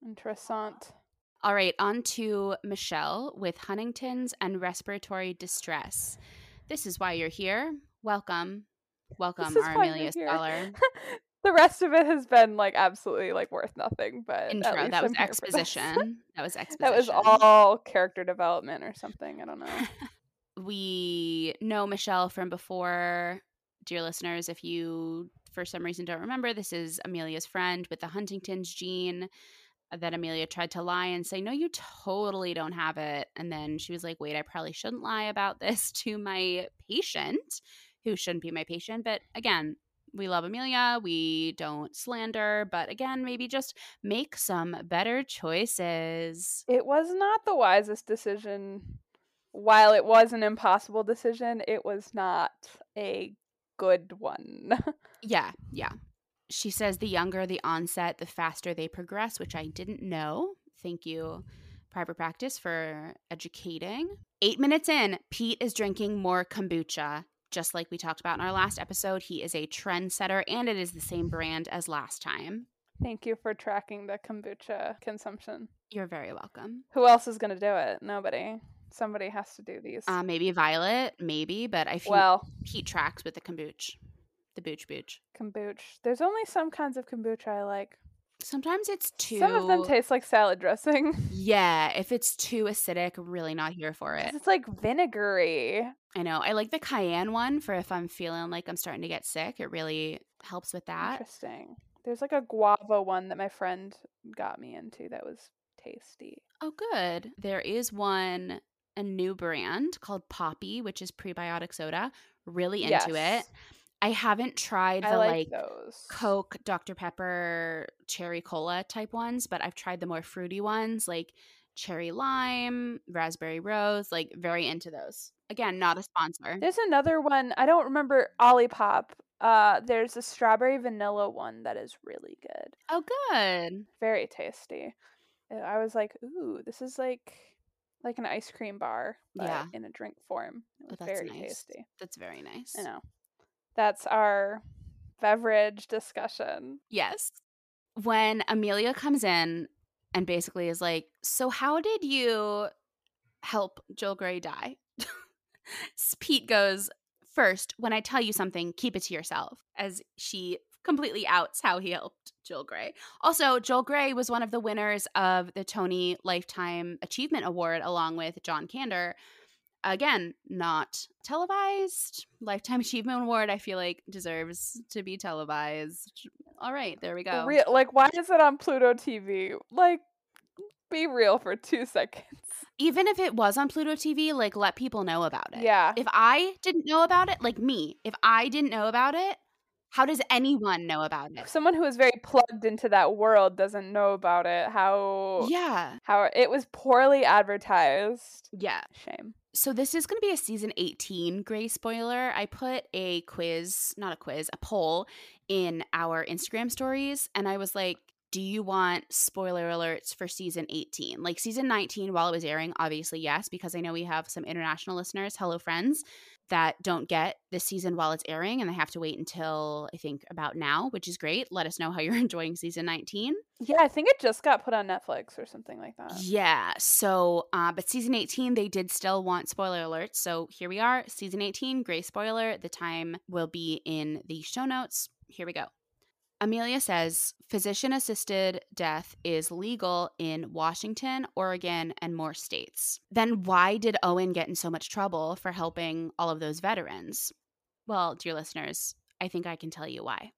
Interessant. All right, on to Michelle with Huntington's and respiratory distress. This is why you're here. Welcome. Welcome, our Amelia. Scholar. *laughs* the rest of it has been like absolutely like worth nothing, but Intro. That was for this. exposition. *laughs* That was exposition. that was all character development or something. I don't know. *laughs* we know Michelle from before. Dear listeners, if you for some reason don't remember, this is Amelia's friend with the Huntington's gene that Amelia tried to lie and say, No, you totally don't have it. And then she was like, Wait, I probably shouldn't lie about this *laughs* to my patient, who shouldn't be my patient. But again, we love Amelia. We don't slander, but again, maybe just make some better choices. It was not the wisest decision. While it was an impossible decision, it was not a good one. *laughs* Yeah, yeah. She says the younger the onset, the faster they progress, which I didn't know. Thank you, private practice, for educating. Eight minutes in, Pete is drinking more kombucha. Just like we talked about in our last episode, he is a trendsetter and it is the same brand as last time. Thank you for tracking the kombucha consumption. You're very welcome. Who else is going to do it? Nobody. Somebody has to do these. Uh, maybe Violet, maybe, but I feel well, Pete tracks with the kombucha. The booch booch. kombucha. There's only some kinds of kombucha I like. Sometimes it's too. Some of them taste like salad dressing. *laughs* Yeah, if it's too acidic, really not here for it. It's like vinegary. I know. I like the cayenne one for if I'm feeling like I'm starting to get sick. It really helps with that. Interesting. There's like a guava one that my friend got me into that was tasty. Oh, good. There is one, a new brand called Poppi, which is prebiotic soda. Really into it. I haven't tried the like, like. Coke, Dr. Pepper, cherry cola type ones, but I've tried the more fruity ones like cherry lime, raspberry rose, like very into those. Again, not a sponsor. There's another one. I don't remember Olipop. Uh, there's a strawberry vanilla one that is really good. Oh, good. Very tasty. I was like, ooh, this is like like an ice cream bar, but Yeah. in a drink form. It Oh, was that's very nice. tasty. That's very nice. I know. That's our beverage discussion. Yes. When Amelia comes in and basically is like, So, how did you help Joel Gray die? *laughs* Pete goes, First, when I tell you something, keep it to yourself, as she completely outs how he helped Joel Gray. Also, Joel Grey was one of the winners of the Tony Lifetime Achievement Award along with John Kander. Again, not televised. Lifetime Achievement Award, I feel like, deserves to be televised. All right, there we go. Real, like, why is it on Pluto TV? Like, be real for two *laughs* seconds. Even if it was on Pluto TV, like, let people know about it. Yeah. If I didn't know about it, like me, if I didn't know about it, how does anyone know about it? Someone who is very plugged into that world doesn't know about it. How Yeah. how it was poorly advertised. Yeah. Shame. So this is going to be a season 18 gray spoiler. I put a quiz, not a quiz, a poll in our Instagram stories and I was like, do you want spoiler alerts for season 18? Like season 19 while it was airing, obviously yes, because I know we have some international listeners, hello friends, that don't get this season while it's airing and they have to wait until I think about now, which is great. Let us know how you're *laughs* enjoying season 19. Yeah, I think it just got put on Netflix or something like that. Yeah. So, uh, but season 18, they did still want spoiler alerts. So here we are, season 18, gray spoiler. The time will be in the show notes. Here we go. Amelia says physician assisted death is legal in Washington, Oregon, and more states. Then why did Owen get in so much trouble for helping all of those veterans? Well, dear listeners, I think I can tell you why.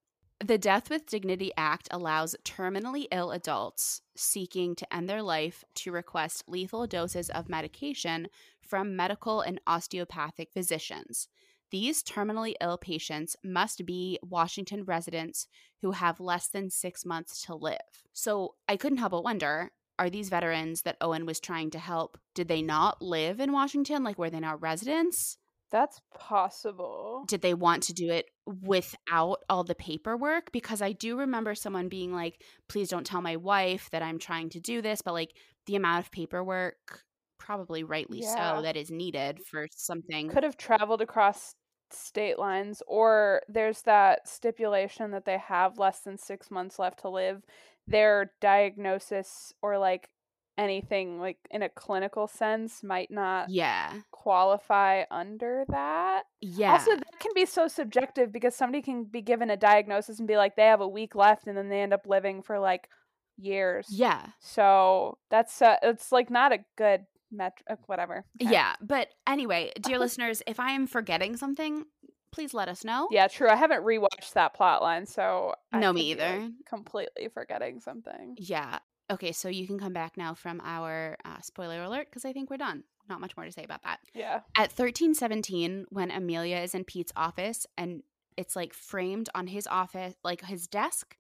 The Death with Dignity Act allows terminally ill adults seeking to end their life to request lethal doses of medication from medical and osteopathic physicians. These terminally ill patients must be Washington residents who have less than six months to live. So I couldn't help but wonder are these veterans that Owen was trying to help, did they not live in Washington? Like, were they not residents? That's possible. Did they want to do it without all the paperwork? Because I do remember someone being like, please don't tell my wife that I'm trying to do this, but like the amount of paperwork, probably rightly Yeah. so, that is needed for something. Could have traveled across state lines, or there's that stipulation that they have less than six months left to live. Their diagnosis or like anything like in a clinical sense might not yeah. qualify under that. Yeah. Also, that can be so subjective because somebody can be given a diagnosis and be like, they have a week left, and then they end up living for like years. yeah. So that's uh, it's like not a good metric. Whatever. Okay. Yeah. But anyway, *laughs* dear listeners, if I am forgetting something, please let us know. Yeah, true. I haven't rewatched that plot line, so I No, me be, like, either. completely forgetting something. Yeah. Okay, so you can come back now from our uh, spoiler alert because I think we're done. Not much more to say about that. Yeah. At 1317, when Amelia is in Pete's office and it's like framed on his office, like his desk,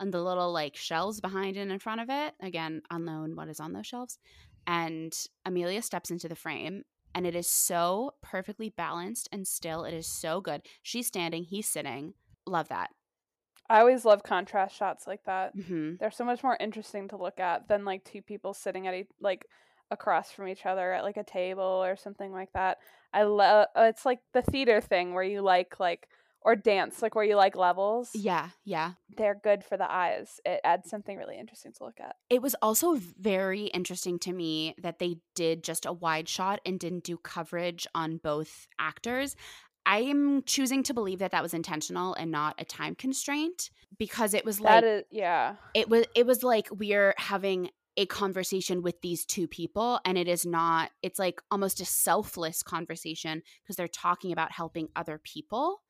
and the little like shelves behind and in front of it. Again, unknown what is on those shelves. And Amelia steps into the frame and it is so perfectly balanced and still. It is so good. She's standing, he's sitting. Love that. I always love contrast shots like that. hmm They're so much more interesting to look at than like two people sitting at each, like across from each other at like a table or something like that. I love it's like the theater thing where you like like or dance like where you like levels. Yeah, yeah. They're good for the eyes. It adds something really interesting to look at. It was also very interesting to me that they did just a wide shot and didn't do coverage on both actors. I am choosing to believe that that was intentional and not a time constraint because it was like that is yeah. it was it was like we're having a conversation with these two people and it is not it's like almost a selfless conversation because they're talking about helping other people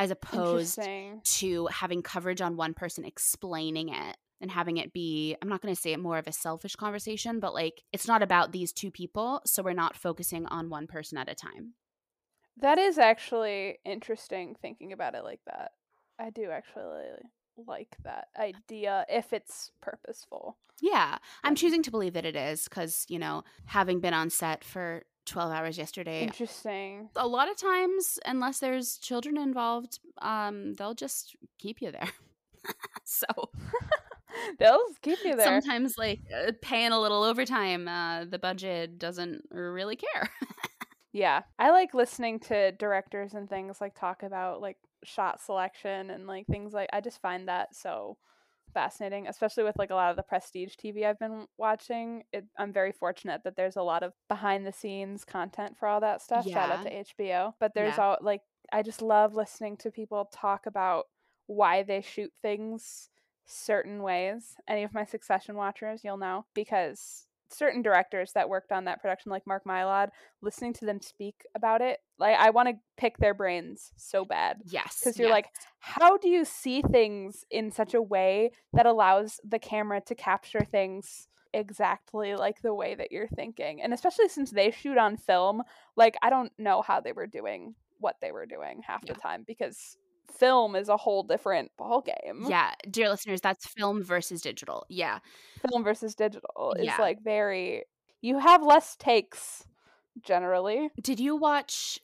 as opposed to having coverage on one person explaining it and having it be i'm not going to say it more of a selfish conversation but like it's not about these two people so we're not focusing on one person at a time That is actually interesting thinking about it like that. I do actually like that idea if it's purposeful. yeah i'm choosing to believe that it is because you know having been on set for 12 hours yesterday Interesting. a lot of times unless there's children involved um they'll just keep you there *laughs* so *laughs* They'll keep you there. sometimes like uh, paying a little overtime uh the budget doesn't really care *laughs* Yeah. I like listening to directors and things like talk about like shot selection and like things like I just find that so fascinating, especially with like a lot of the prestige TV I've been watching. It, I'm very fortunate that there's a lot of behind the scenes content for all that stuff. Shout out to HBO. But there's Yeah. all like I just love listening to people talk about why they shoot things certain ways. Any of my Succession watchers, you'll know because certain directors that worked on that production like Mark Mylod listening to them speak about it like i want to pick their brains so bad yes because you're yes. like how do you see things in such a way that allows the camera to capture things exactly like the way that you're thinking and especially since they shoot on film like i don't know how they were doing what they were doing half Yeah. the time because film is a whole different ball game yeah dear listeners that's film versus digital yeah film versus digital is Yeah. like very you have less takes generally. Did you watch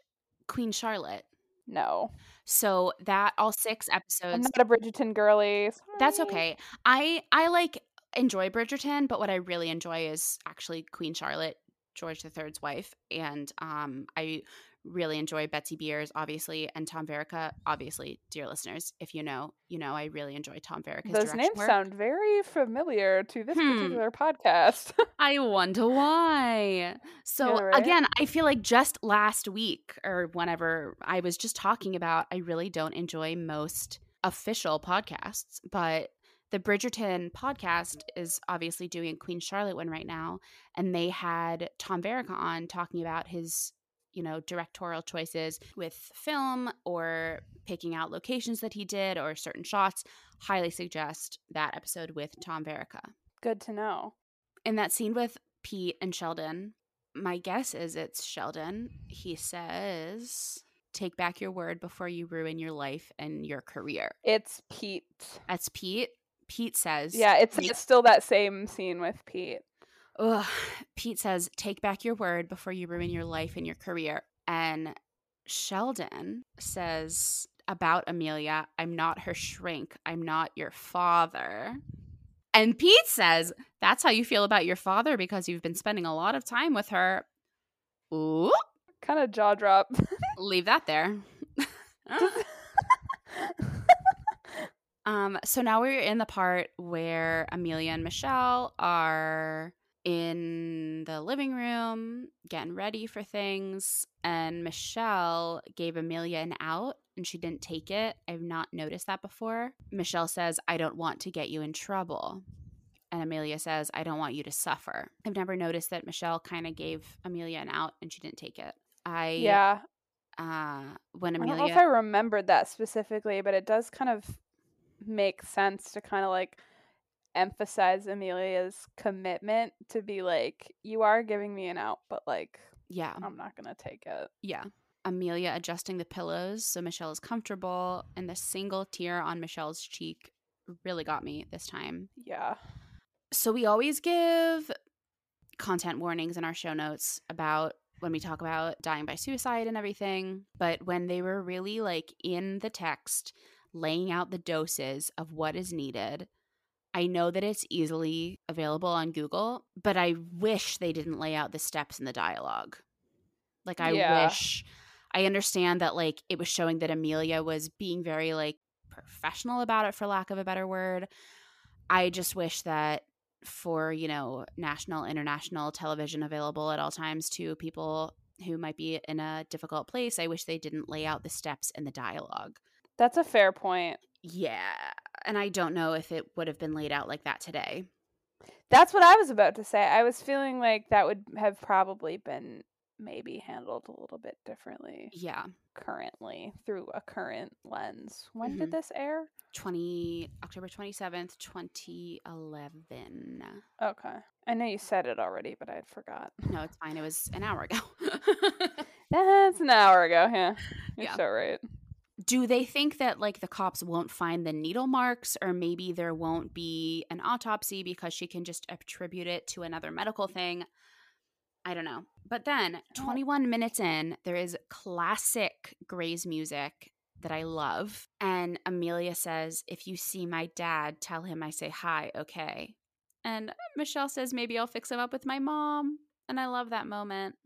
Queen Charlotte? No. So that all six I'm episodes not a Bridgerton girly. That's okay. I I like enjoy Bridgerton, but what I really enjoy is actually Queen Charlotte, George III's wife, and um I really enjoy Betsey Beers, obviously, and Tom Verica, obviously. Dear listeners, if you know, you know, I really enjoy Tom Verica's Those names work. sound very familiar to this Hmm. particular podcast. *laughs* I wonder why. So Yeah, right? again, I feel like just last week or whenever I was just talking about I really don't enjoy most official podcasts, but the Bridgerton podcast is obviously doing Queen Charlotte one right now, and they had Tom Verica on talking about his, you know, directorial choices with film or picking out locations that he did or certain shots. Highly suggest that episode with Tom Verica Good to know. in that scene with Pete and Sheldon, my guess is it's Sheldon. He says, Take back your word before you ruin your life and your career. It's Pete. That's Pete. Pete says, Yeah, it's, it's still that same scene with Pete. Ugh. Pete says, Take back your word before you ruin your life and your career. And Sheldon says about Amelia, I'm not her shrink. I'm not your father. And Pete says, That's how you feel about your father because you've been spending a lot of time with her. Ooh, Kind of jaw drop. *laughs* leave that there. *laughs* Um, so now we're in the part where Amelia and Michelle are in the living room getting ready for things, and Michelle gave Amelia an out and she didn't take it. I've not noticed that before. Michelle says, I don't want to get you in trouble. And Amelia says, I don't want you to suffer. I've never noticed that Michelle kind of gave Amelia an out and she didn't take it. I, yeah. uh, when Amelia. I don't know if I remembered that specifically, but it does kind of make sense to kind of like emphasize Amelia's commitment to be like, you are giving me an out, but like, yeah. I'm not to take it. Yeah. Amelia adjusting the pillows so Michelle is comfortable, and the single tear on Michelle's cheek really got me this time. Yeah. So, we always give content warnings in our show notes about when we talk about dying by suicide and everything. But when they were really like in the text, laying out the doses of what is needed, I know that it's easily available on Google, but I wish they didn't lay out the steps in the dialogue. Like, I Yeah. wish. I understand that, like, it was showing that Amelia was being very, like, professional about it, for lack of a better word. I just wish that for, you know, national, international television available at all times to people who might be in a difficult place, I wish they didn't lay out the steps in the dialogue. That's a fair point. Yeah. And I don't know if it would have been laid out like that today. That's what I was about to say. I was feeling like that would have probably been maybe handled a little bit differently Yeah. currently through a current lens. When Mhm. did this air? 20 October 27th, 2011. Okay. I know you said it already, but I forgot. No, it's fine. It was an hour ago. *laughs* That's an hour ago. *laughs* Yeah. You're Yeah. so right. Do they think that like the cops won't find the needle marks or maybe there won't be an autopsy because she can just attribute it to another medical thing? I don't know. But then, 21 minutes in, there is classic Grey's music that I love. And Amelia says, If you see my dad, tell him I say hi, okay? And Michelle says, Maybe I'll fix him up with my mom. And I love that moment.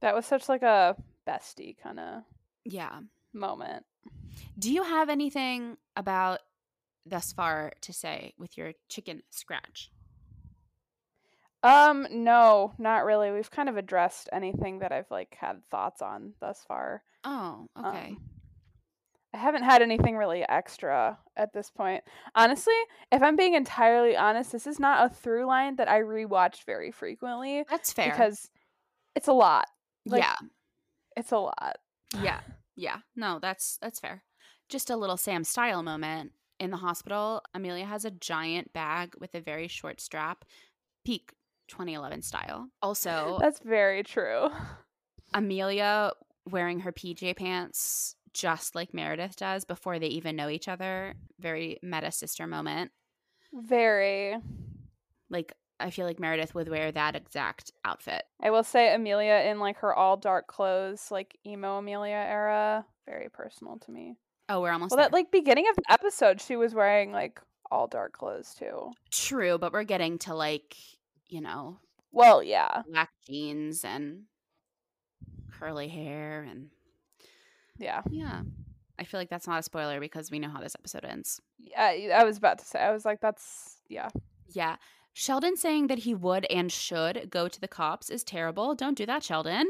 That was such like a bestie kind of Yeah. moment. Do you have anything about thus far to say with your chicken scratch? Um, no, not really. We've kind of addressed anything that I've like had thoughts on thus far. Oh, okay. Um, I haven't had anything really extra at this point. Honestly, if I'm being entirely honest, this is not a through line that I rewatched very frequently That's fair. because it's a lot. like- yeah, It's a lot. yeah, yeah. No, that's that's fair. Just a little Sam style moment in the hospital. Amelia has a giant bag with a very short strap, peak 2011 style. Also, That's very true. *laughs* Amelia wearing her PJ pants just like Meredith does before they even know each other. Very meta sister moment. Very. Like I feel like Meredith would wear that exact outfit. I will say Amelia in like her all dark clothes, like emo Amelia era, very personal to me. Oh, we're almost Well, there. that like beginning of the episode, she was wearing like all dark clothes too. True, but we're getting to like, you know, Well, yeah, black jeans and curly hair and yeah. yeah. I feel like that's not a spoiler because we know how this episode ends. I, I was about to say, I was like, that's yeah. Yeah. Sheldon saying that he would and should go to the cops is terrible. Don't do that, Sheldon.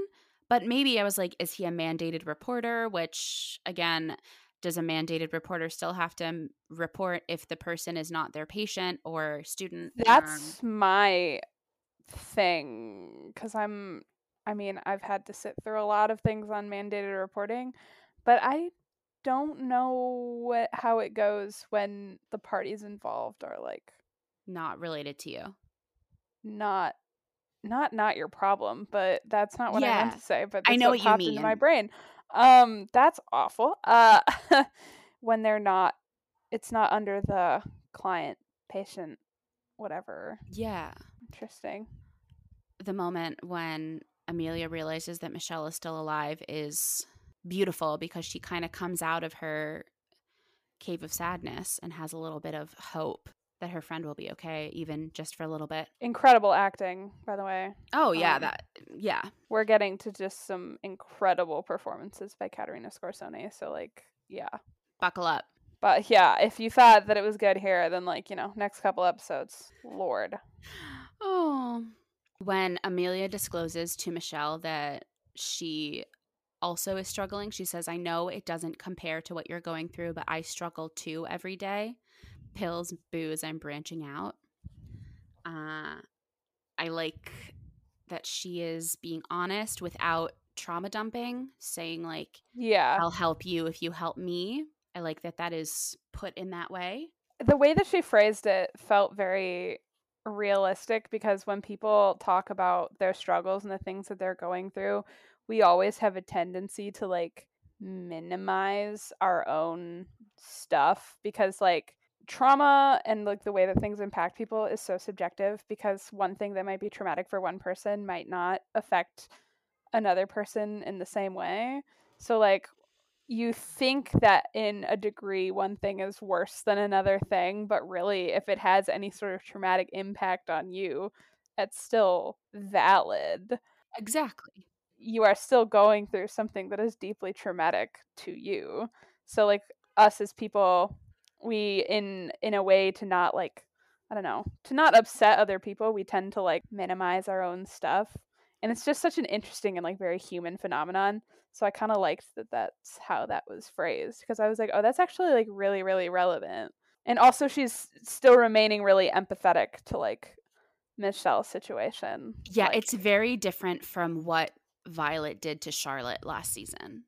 But maybe I was like, is he a mandated reporter? Which, again, does a mandated reporter still have to report if the person is not their patient or student? That's my thing because I'm. I mean, I've had to sit through a lot of things on mandated reporting, but I don't know what how it goes when the parties involved are like not related to you. not not not your problem, but that's not what I meant to say. But I know what what you popped into my brain. Um, that's awful. Uh, *laughs* when they're not, it's not under the client, patient, whatever. Yeah. Interesting. The moment when Amelia realizes that Michelle is still alive is beautiful because she kind of comes out of her cave of sadness and has a little bit of hope that her friend will be okay, even just for a little bit. Incredible acting, by the way. Oh yeah, Um, that yeah. We're getting to just some incredible performances by Caterina Scorsone. So like, yeah. Buckle up. But yeah, if you thought that it was good here, then like, you know, next couple episodes, Lord. Oh. When Amelia discloses to Michelle that she also is struggling, she says, I know it doesn't compare to what you're going through, but I struggle too every day. Pills, booze, I'm branching out. Uh, I like that she is being honest without trauma dumping, saying, like, Yeah. I'll help you if you help me. I like that that is put in that way. the way that she phrased it felt very realistic because when people talk about their struggles and the things that they're going through, we always have a tendency to like minimize our own stuff because like trauma and like the way that things impact people is so subjective because one thing that might be traumatic for one person might not affect another person in the same way. So like you think that in a degree one thing is worse than another thing, but really, if it has any sort of traumatic impact on you, it's still valid. Exactly. You are still going through something that is deeply traumatic to you. So, like us as people, we in in a way to not like I don't know to not upset other people, we tend to like minimize our own stuff, and it's just such an interesting and like very human phenomenon. So I kind of liked that that's how that was phrased because I was like, oh, that's actually like really, really relevant. And also, she's still remaining really empathetic to like Michelle's situation. Yeah, Like, it's very different from what Violet did to Charlotte last season.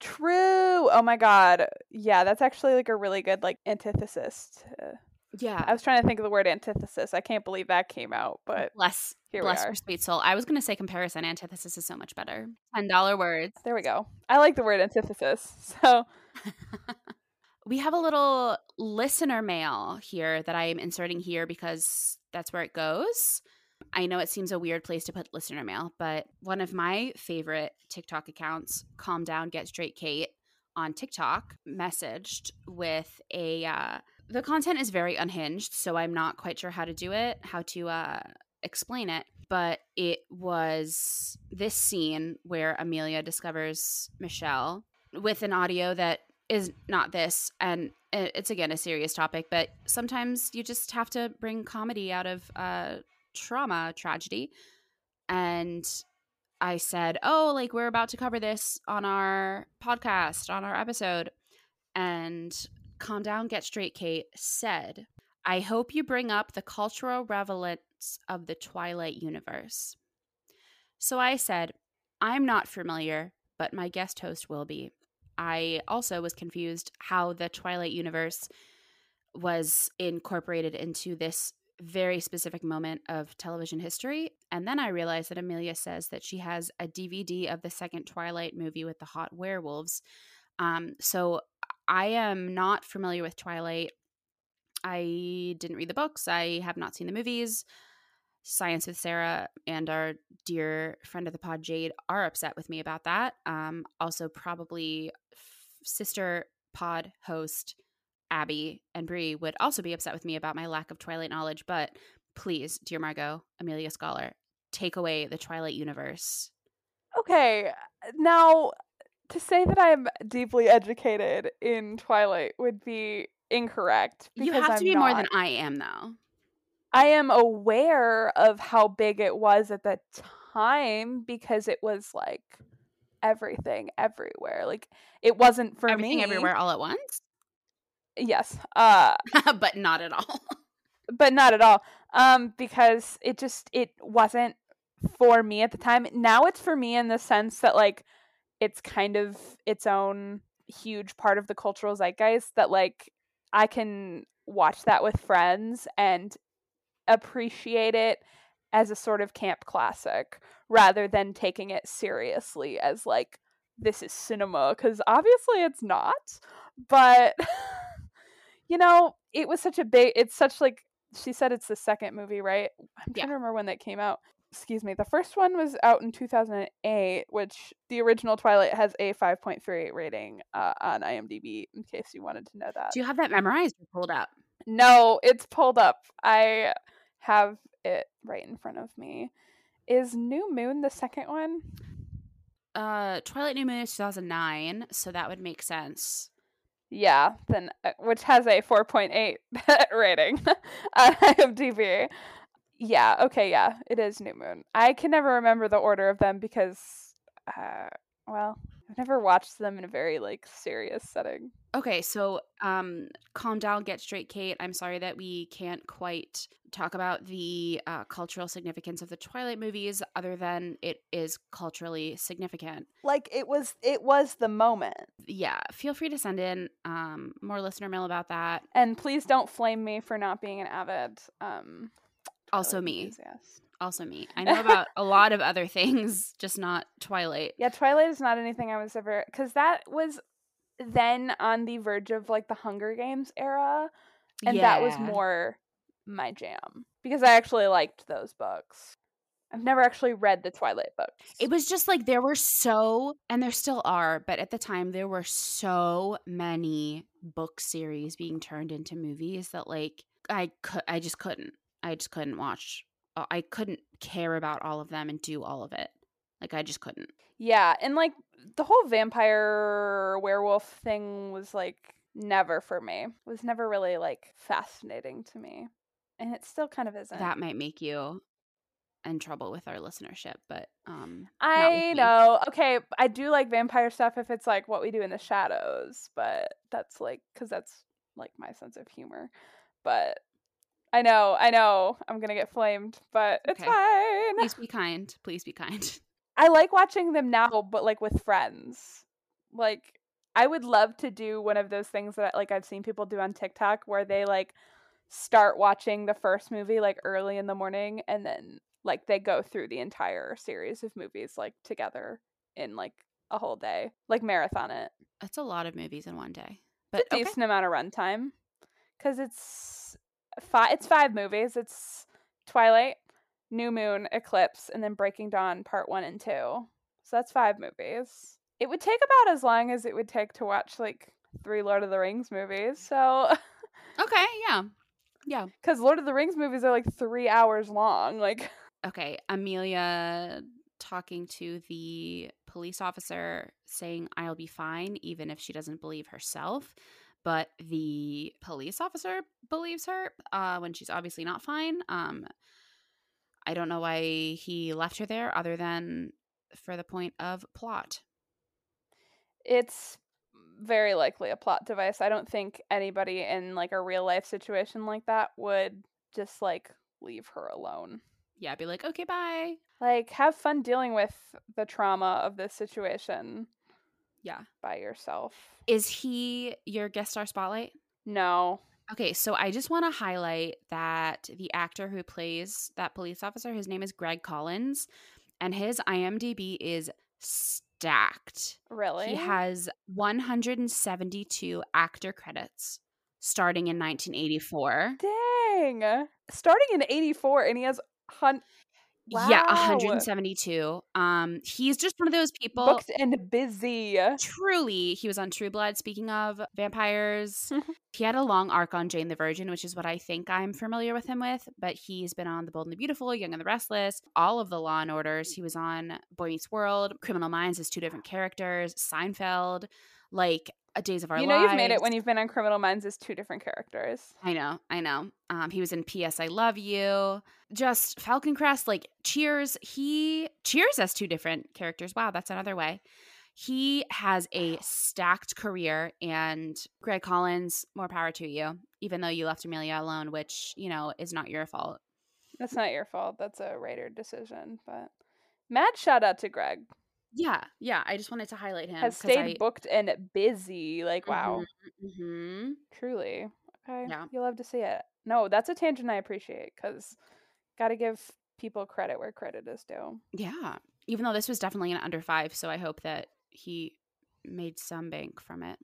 True. Oh my god, yeah, that's actually like a really good like antithesis. To... Yeah. I was trying to think of the word antithesis. I can't believe that came out, but bless here bless are. sweet soul. I was gonna say comparison. Antithesis is so much better. Ten dollar words. There we go. I like the word antithesis. So *laughs* we have a little listener mail here that I am inserting here because that's where it goes. I know it seems a weird place to put listener mail, but one of my favorite TikTok accounts, Calm Down, Get Straight Kate, on TikTok, messaged with a. Uh, the content is very unhinged, so I'm not quite sure how to do it, how to uh, explain it. But it was this scene where Amelia discovers Michelle with an audio that is not this and it's again a serious topic but sometimes you just have to bring comedy out of uh trauma tragedy and i said oh like we're about to cover this on our podcast on our episode. And calm down get straight kate said i hope you bring up the cultural relevance of the twilight universe. So i said i'm not familiar but my guest host will be. I also was confused how the Twilight universe was incorporated into this very specific moment of television history. And then I realized that Amelia says that she has a DVD of the second Twilight movie with the hot werewolves. Um, so I am not familiar with Twilight. I didn't read the books, I have not seen the movies. Science with Sarah and our dear friend of the pod, Jade, are upset with me about that. Um, also, probably f- sister pod host Abby and Brie would also be upset with me about my lack of Twilight knowledge. But please, dear Margo, Amelia Scholar, take away the Twilight universe. Okay, uh, now to say that I'm deeply educated in Twilight would be incorrect. You have to I'm be not. more than I am, though. I am aware of how big it was at the time because it was like everything everywhere. Like it wasn't for Everything me everywhere all at once, Yes. Uh *laughs* but not at all. but not at all. Um because it just it wasn't for me at the time. Now it's for me in the sense that like it's kind of its own huge part of the cultural zeitgeist that like I can watch that with friends and appreciate it as a sort of camp classic rather than taking it seriously as like this is cinema cuz obviously it's not but *laughs* you know it was such a big it's such like she said it's the second movie right i'm Yeah. trying to remember when that came out excuse me the first one was out in 2008 which the original twilight has a 5.38 rating uh, on imdb in case you wanted to know that Do you have that memorized or pulled up? no, it's pulled up. I have it right in front of me. Is New Moon the second one? Uh, Twilight New Moon is 2009, so that would make sense. Yeah, then uh, which has a 4.8 *laughs* rating *laughs* on IMDb. Yeah, okay, yeah, it is New Moon. I can never remember the order of them because uh well, I've never watched them in a very like serious setting. Okay, so um, calm down, get straight, Kate. I'm sorry that we can't quite talk about the uh, cultural significance of the Twilight movies, other than it is culturally significant. Like it was it was the moment. Yeah, feel free to send in um, more listener mail about that. And please don't flame me for not being an avid um Also, me. enthusiast. Also, me. I know about a *laughs* lot of other things, just not Twilight. Yeah, Twilight is not anything I was ever because that was then on the verge of like the Hunger Games era, and that was more my jam because I actually liked those books. I've never actually read the Twilight books. It was just like there were so, and there still are, but at the time there were so many book series being turned into movies that like I could, I just couldn't, I just couldn't watch. I couldn't care about all of them and do all of it. Like I just couldn't. yeah, and like the whole vampire werewolf thing was like never for me. It was never really like fascinating to me, and it still kind of isn't. That might make you in trouble with our listenership, but um, I know. Okay, I do like vampire stuff if it's like what we do in the shadows, but that's like cuz that's like my sense of humor. But I know, I know I'm going to get flamed, but it's Okay. fine. Please be kind. Please be kind. *laughs* I like watching them now, but like with friends. Like I would love to do one of those things that like I've seen people do on TikTok where they like start watching the first movie like early in the morning and then like they go through the entire series of movies like together in like a whole day, like marathon it. That's a lot of movies in one day. But It's a okay. decent amount of runtime because it's five. It's five movies. It's Twilight, New Moon, Eclipse, and then Breaking Dawn Part One and Two. So that's five movies. It would take about as long as it would take to watch like three Lord of the Rings movies. So, *laughs* Okay, yeah. Yeah. because Lord of the Rings movies are like three hours long. Like, *laughs* Okay, Amelia talking to the police officer saying I'll be fine even if she doesn't believe herself, but the police officer believes her uh when she's obviously not fine. Um I don't know why he left her there other than for the point of plot. it's very likely a plot device. I don't think anybody in like a real life situation like that would just like leave her alone. Yeah, be like, "Okay, bye." Like, have fun dealing with the trauma of this situation Yeah. by yourself. Is he your guest star spotlight? No. Okay, so I just want to highlight that the actor who plays that police officer, his name is Greg Collins, and his IMDb is stacked. Really? He has 172 actor credits starting in 1984. Dang. Starting in 84, and he has Hun- wow. Yeah, 172. Um, he's just one of those people. Booked and busy. Truly, he was on True Blood. Speaking of vampires, he had a long arc on Jane the Virgin, which is what I think I'm familiar with him with. But he's been on The Bold and the Beautiful, Young and the Restless, all of the Law and Orders. He was on Boy Meets World, Criminal Minds as two different characters, Seinfeld, like a Days of Our you know Lives. you've made it when you've been on Criminal Minds as two different characters. I know, I know. Um, he was in P.S. I Love You. Just Falcon Crest, like Cheers. He Cheers as two different characters. Wow, that's another way. He has a stacked career, and Greg Collins, more power to you. Even though you left Amelia alone, which you know is not your fault. That's not your fault. That's a writer decision. But mad shout out to Greg. Yeah, yeah. I just wanted to highlight him. Has stayed I, booked and busy. Like wow, hmm truly. Okay, Yeah. you love to see it. No, that's a tangent I appreciate because got to give people credit where credit is due. Yeah. Even though this was definitely an under five, so I hope that he made some bank from it.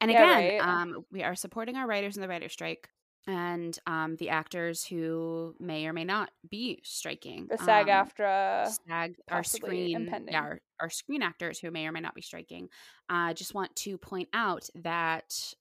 And Yeah, again, right. um, we are supporting our writers in the writer strike and um, the actors who may or may not be striking. The SAG Um, AFTRA. SAG, our screen, impending. yeah, our, our screen actors who may or may not be striking. I just want to point out that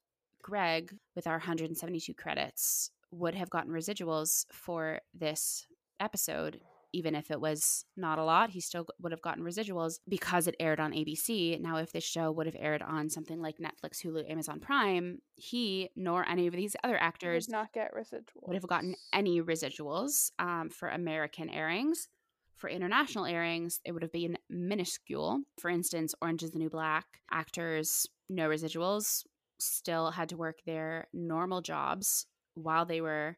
Greg, with our 172 credits, would have gotten residuals for this episode. Even if it was not a lot, he still would have gotten residuals because it aired on ABC. Now, if this show would have aired on something like Netflix, Hulu, Amazon Prime, he nor any of these other actors not get residuals. would have gotten any residuals um, for American airings. For international airings, it would have been minuscule. For instance, Orange is the New Black actors, no residuals, still had to work their normal jobs while they were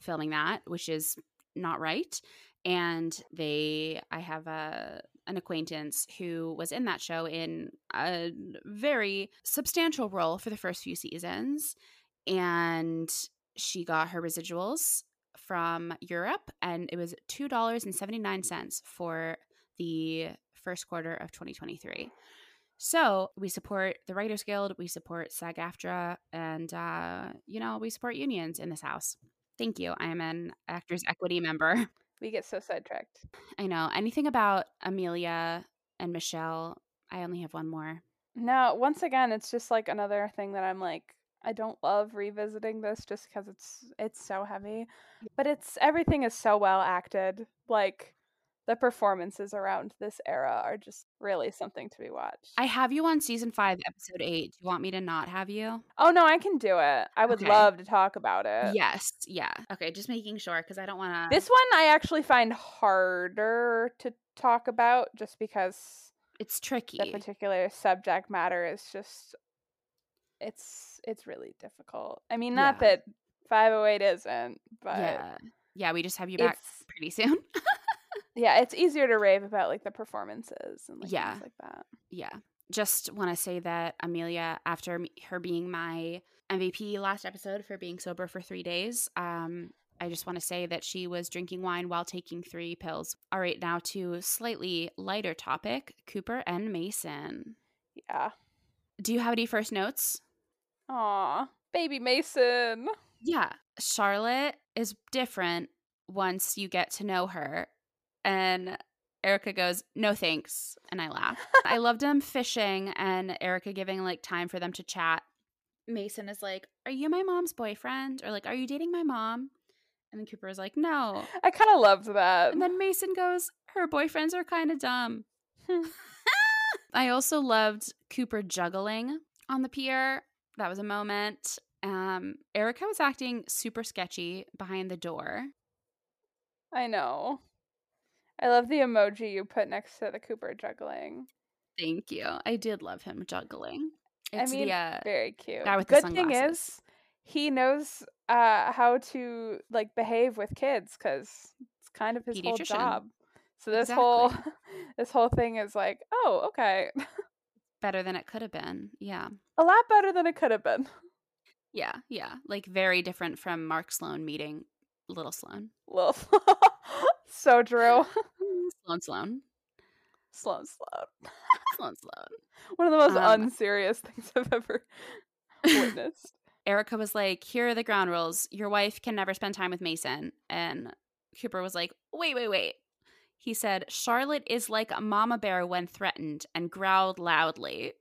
filming that, which is not right. And they, I have a an acquaintance who was in that show in a very substantial role for the first few seasons, and she got her residuals from Europe, and it was two dollars and seventy nine cents for the first quarter of 2023. So we support the Writers Guild, we support SAG-AFTRA, and uh, you know we support unions in this house. Thank you. I am an Actors Equity member. *laughs* We get so sidetracked. I know anything about Amelia and Michelle. I only have one more. No, once again, it's just like another thing that I'm like, I don't love revisiting this just because it's it's so heavy, but it's everything is so well acted. Like the performances around this era are just really something to be watched. I have you on season five, episode eight. Do you want me to not have you? oh no, I can do it. I would Okay. love to talk about it. yes. Yeah. Okay. Just making sure because I don't want to. This one I actually find harder to talk about just because it's tricky. the particular subject matter is just it's it's really difficult. I mean, not Yeah. that 508 isn't, but yeah. Yeah. We just have you back pretty soon. *laughs* yeah, it's easier to rave about like the performances and like Yeah. things like that. yeah. Just want to say that Amelia, after me- her being my MVP last episode for being sober for three days, um, I just want to say that she was drinking wine while taking three pills. All right, now to slightly lighter topic Cooper and Mason. Yeah. Do you have any first notes? Aw, baby Mason. Yeah. Charlotte is different once you get to know her. And Erica goes, No thanks. And I laugh. *laughs* I loved them fishing and Erica giving like time for them to chat. Mason is like, Are you my mom's boyfriend? Or like, Are you dating my mom? And then Cooper is like, No. I kind of loved that. And then Mason goes, Her boyfriends are kind of dumb. *laughs* I also loved Cooper juggling on the pier. That was a moment. Um, Erica was acting super sketchy behind the door. I know. I love the emoji you put next to the Cooper juggling. Thank you. I did love him juggling. I mean, the uh, Very cute. guy with the Good thing is, he knows uh, how to like behave with kids because it's kind of his whole job. So this whole *laughs* this whole thing is like, oh, okay, *laughs* better than it could have been. Yeah. a lot better than it could have been. Yeah. Yeah. Like very different from Mark Sloan meeting little Sloan. Little *laughs* so Drew, *laughs* Sloan Sloan. Sloan, Sloan. Sloan Sloan. *laughs* One of the most Um, *laughs* unserious things I've ever witnessed. Erica was like, Here are the ground rules. Your wife can never spend time with Mason. And Cooper was like, wait, wait, wait. He said, Charlotte is like a mama bear when threatened and growled loudly.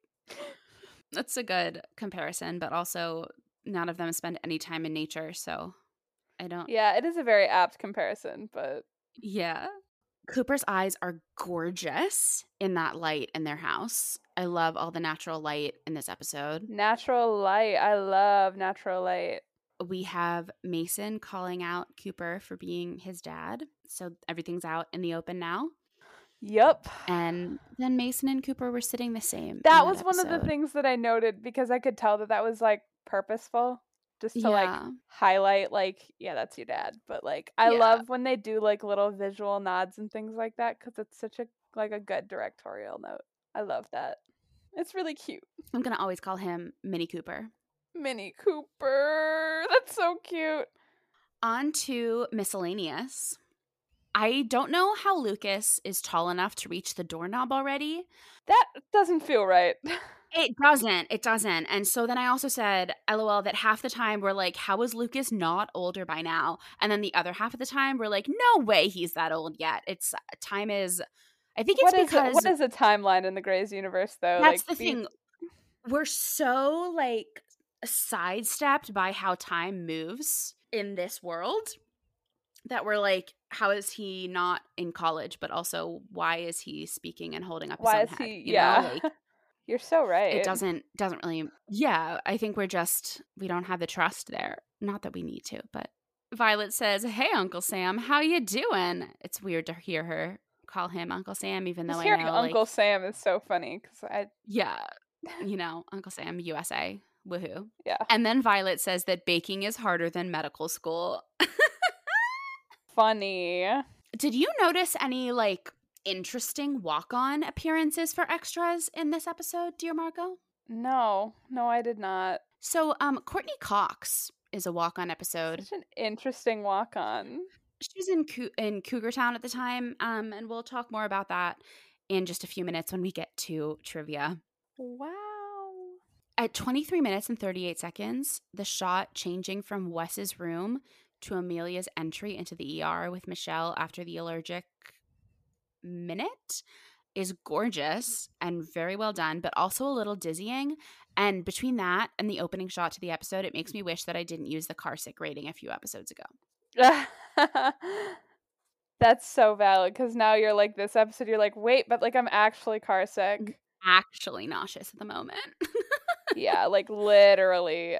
That's a good comparison, but also none of them spend any time in nature, so I don't. Yeah, it is a very apt comparison, but. Yeah. Cooper's eyes are gorgeous in that light in their house. I love all the natural light in this episode. Natural light. I love natural light. We have Mason calling out Cooper for being his dad. So everything's out in the open now. Yep. And then Mason and Cooper were sitting the same. That, that was episode. one of the things that I noted because I could tell that that was like purposeful just to yeah. like highlight like yeah that's your dad but like i yeah. love when they do like little visual nods and things like that because it's such a like a good directorial note. I love that. It's really cute. I'm gonna always call him mini cooper. Mini cooper. That's so cute. On to miscellaneous. I don't know how lucas is tall enough to reach the doorknob already. That doesn't feel right *laughs* It doesn't. It doesn't. And so then I also said, LOL, that half the time we're like, how is Lucas not older by now? And then the other half of the time we're like, no way he's that old yet. It's uh, time is. I think it's what because. Is what is a timeline in the Grey's universe, though? That's like, the thing. We're so like sidestepped by how time moves in this world that we're like, how is he not in college? But also, why is he speaking and holding up his why own is head? He, yeah. Know? Like, You're so right. It doesn't doesn't really Yeah, I think we're just we don't have the trust there. Not that we need to, but Violet says, "Hey Uncle Sam, how you doing?" It's weird to hear her call him Uncle Sam even though just I hearing know Uncle like, Sam is so funny cuz I Yeah. *laughs* You know, Uncle Sam USA. Woohoo. Yeah. And then Violet says that baking is harder than medical school. *laughs* funny. Did you notice any like interesting walk on appearances for extras in this episode, dear Margo? No, no, I did not. So, um, Courteney Cox is a walk on episode. Such an interesting walk on. She was in Co- in Cougar Town at the time, um, and we'll talk more about that in just a few minutes when we get to trivia. Wow. At 23 minutes and 38 seconds, the shot changing from Wes's room to Amelia's entry into the ER with Michelle after the allergic minute is gorgeous and very well done, but also a little dizzying. And between that and the opening shot to the episode, it makes me wish that I didn't use the car sick rating a few episodes ago. *laughs* That's so valid because now you're like this episode, you're like, wait, but like I'm actually car sick. Actually nauseous at the moment. yeah, like literally uh,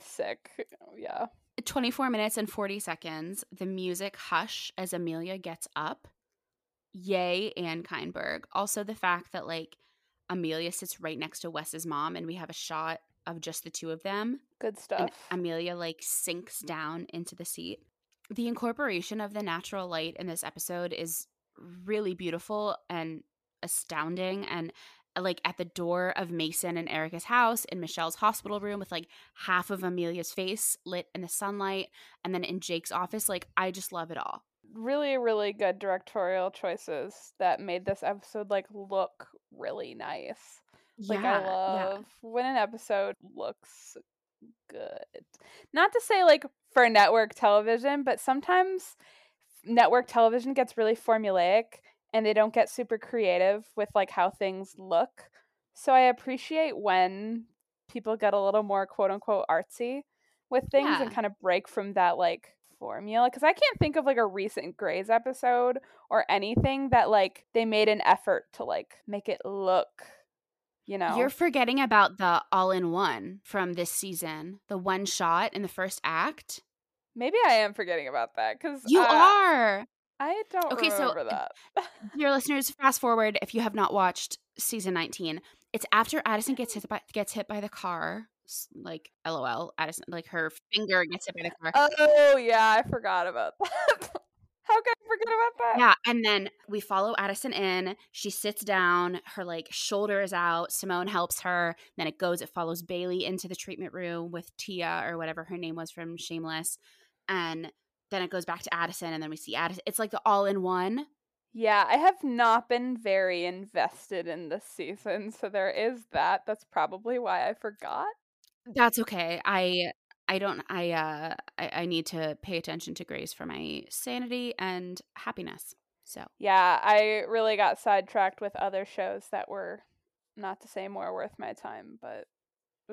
sick. Yeah. 24 minutes and 40 seconds. The music hush as Amelia gets up yay and Kindberg. Also the fact that like Amelia sits right next to Wes's mom and we have a shot of just the two of them. Good stuff. And Amelia like sinks down into the seat. The incorporation of the natural light in this episode is really beautiful and astounding and like at the door of Mason and Erica's house in Michelle's hospital room with like half of Amelia's face lit in the sunlight and then in Jake's office like I just love it all really really good directorial choices that made this episode like look really nice yeah, like i love yeah. when an episode looks good not to say like for network television but sometimes network television gets really formulaic and they don't get super creative with like how things look so i appreciate when people get a little more quote unquote artsy with things yeah. and kind of break from that like formula because I can't think of like a recent Grey's episode or anything that like they made an effort to like make it look you know. You're forgetting about the all in one from this season, the one shot in the first act. Maybe I am forgetting about that because you uh, are. I don't okay, remember so, that. Your *laughs* listeners, fast forward if you have not watched season 19. It's after Addison gets hit by gets hit by the car like lol addison like her finger gets hit by the *laughs* car oh yeah i forgot about that *laughs* how could i forget about that yeah and then we follow addison in she sits down her like shoulder is out simone helps her then it goes it follows bailey into the treatment room with tia or whatever her name was from shameless and then it goes back to addison and then we see addison it's like the all-in-one yeah, I have not been very invested in this season, so there is that. That's probably why I forgot. That's okay. I I don't. I uh. I, I need to pay attention to Grace for my sanity and happiness. So Yeah, I really got sidetracked with other shows that were not to say more worth my time, but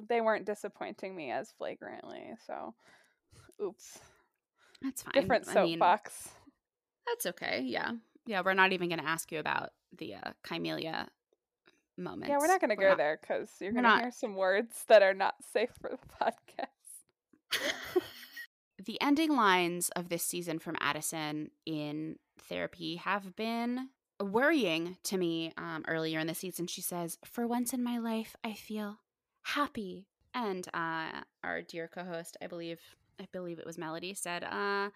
they weren't disappointing me as flagrantly. So, oops. that's fine. Different I mean, soapbox. that's okay. Yeah, yeah. We're not even going to ask you about the uh, Chimelia moments. Yeah, we're not going to go not- there because you're going to hear some words that are not safe for the podcast. *laughs* the ending lines of this season from Addison in therapy have been worrying to me. Um, earlier in the season, she says, "For once in my life, I feel happy." And uh, our dear co-host, I believe, I believe it was Melody, said, uh,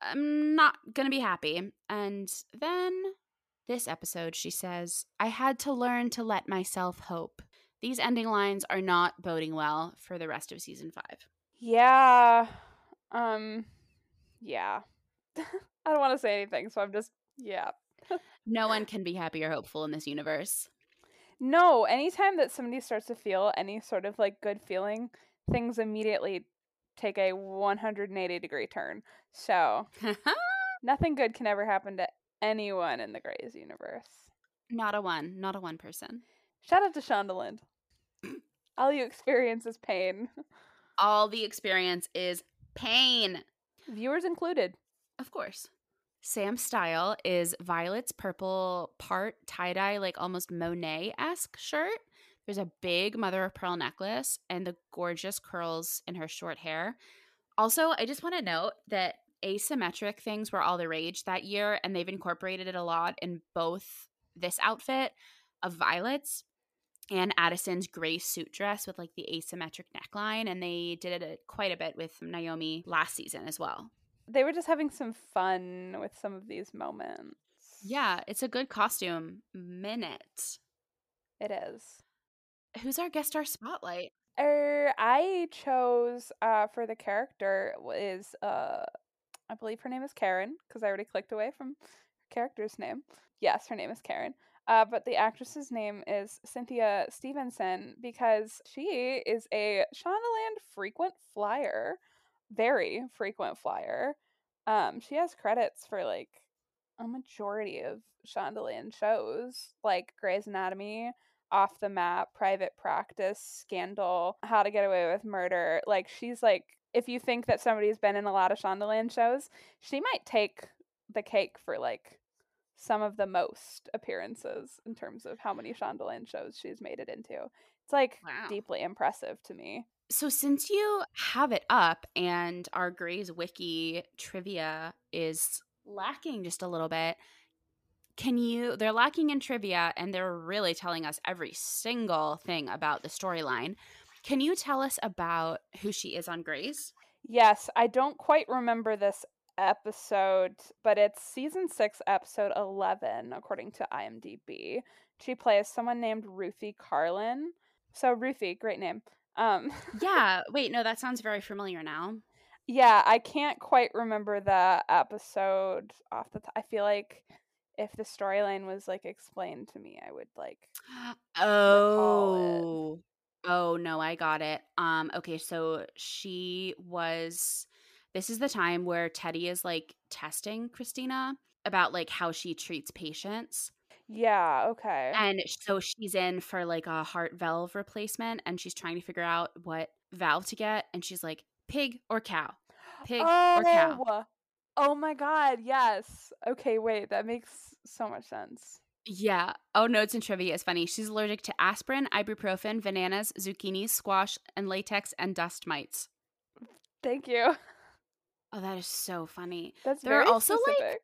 "I'm not gonna be happy." And then this episode, she says, "I had to learn to let myself hope." These ending lines are not boding well for the rest of season five. Yeah. Um, yeah. *laughs* I don't want to say anything, so I'm just, yeah. *laughs* No one can be happy or hopeful in this universe. No, anytime that somebody starts to feel any sort of like good feeling, things immediately take a 180 degree turn. So, *laughs* nothing good can ever happen to anyone in the Grey's universe. not a one, not a one person. Shout out to Shondaland. *clears throat* All you experience is pain. *laughs* All the experience is pain. Viewers included. Of course. Sam's style is Violet's purple part tie dye, like almost Monet esque shirt. There's a big mother of pearl necklace and the gorgeous curls in her short hair. Also, I just want to note that asymmetric things were all the rage that year, and they've incorporated it a lot in both this outfit of Violet's and Addison's gray suit dress with like the asymmetric neckline. And they did it quite a bit with Naomi last season as well. They were just having some fun with some of these moments. Yeah, it's a good costume minute. It is. Who's our guest star spotlight? Er, I chose uh for the character is uh I believe her name is Karen because I already clicked away from her character's name. Yes, her name is Karen. Uh, but the actress's name is Cynthia Stevenson because she is a Shondaland frequent flyer, very frequent flyer. Um, she has credits for like a majority of Shondaland shows, like Grey's Anatomy, off the map, private practice, scandal, how to get away with murder. Like she's like if you think that somebody's been in a lot of Shondaland shows, she might take the cake for like some of the most appearances in terms of how many Shondaland shows she's made it into. It's like Wow. deeply impressive to me. So, since you have it up and our Grey's Wiki trivia is lacking just a little bit, can you? They're lacking in trivia and they're really telling us every single thing about the storyline. Can you tell us about who she is on Grey's? Yes, I don't quite remember this episode, but it's season 6 episode 11 according to IMDb. She plays someone named Ruthie Carlin. So Ruthie, great name. Um *laughs* Yeah, wait, no, that sounds very familiar now. yeah, I can't quite remember the episode off the top. I feel like if the storyline was like explained to me, I would like *gasps* Oh. Oh no, I got it. Um okay, so she was this is the time where Teddy is like testing Cristina about like how she treats patients. Yeah, okay. And so she's in for like a heart valve replacement and she's trying to figure out what valve to get and she's like pig or cow. Pig or cow. oh, oh my god, yes. Okay, wait, that makes so much sense. Yeah. Oh, notes and trivia is funny. She's allergic to aspirin, ibuprofen, bananas, zucchini, squash, and latex and dust mites. Thank you. Oh, that is so funny. That's There are also, like.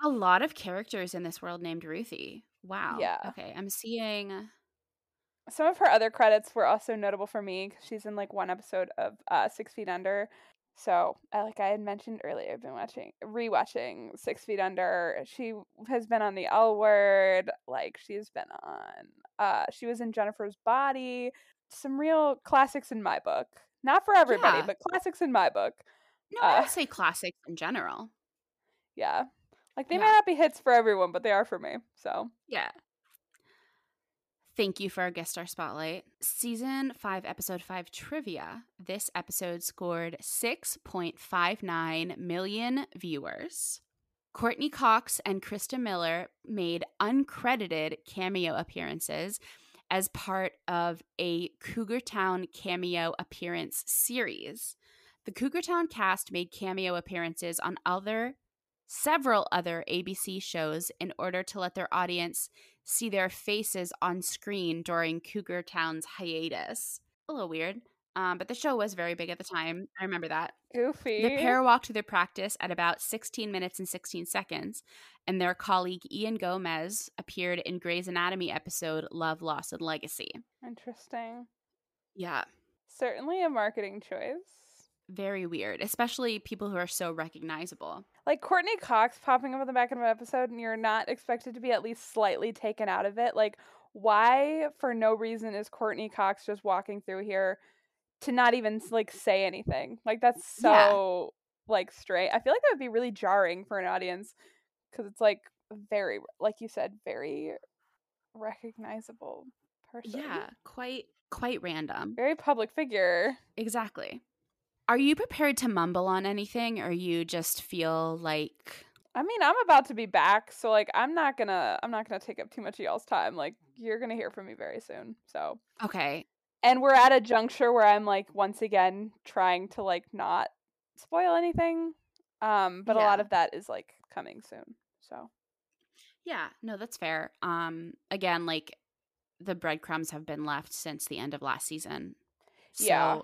A lot of characters in this world named Ruthie. Wow. Yeah. Okay, I'm seeing. Some of her other credits were also notable for me 'cause she's in like one episode of uh, Six Feet Under. So, like I had mentioned earlier, I've been watching, rewatching Six Feet Under. She has been on The L Word. Like she's been on. Uh, she was in Jennifer's Body. Some real classics in my book. Not for everybody, Yeah. but classics in my book. No, I Uh, would say classics in general. Yeah, like they Yeah. might not be hits for everyone, but they are for me. So Yeah. Thank you for our guest star spotlight. Season 5, episode 5 trivia. This episode scored 6.59 million viewers. Courteney Cox and Christa Miller made uncredited cameo appearances as part of a Cougar Town cameo appearance series. The Cougar Town cast made cameo appearances on other several other ABC shows in order to let their audience see their faces on screen during Cougar Town's hiatus. A little weird. Um, but the show was very big at the time. I remember that. Goofy. The pair walked through their practice at about 16 minutes and 16 seconds, and their colleague Ian Gomez appeared in Grey's Anatomy episode Love, Loss, and Legacy. Interesting. Yeah. Certainly a marketing choice. Very weird, especially people who are so recognizable. Like Courteney Cox popping up in the back of an episode, and you're not expected to be at least slightly taken out of it. Like, why, for no reason, is Courteney Cox just walking through here to not even like say anything? Like, that's so like straight. I feel like that would be really jarring for an audience because it's like very, like you said, very recognizable person. Yeah, quite quite random. very public figure. Exactly. Are you prepared to mumble on anything or you just feel like I mean, I'm about to be back, so like I'm not gonna I'm not gonna take up too much of y'all's time. Like you're gonna hear from me very soon. So okay, and we're at a juncture where I'm like once again trying to like not spoil anything. Um, but a lot of that is like coming soon. So Yeah, no, that's fair. Um again, like the breadcrumbs have been left since the end of last season. So Yeah.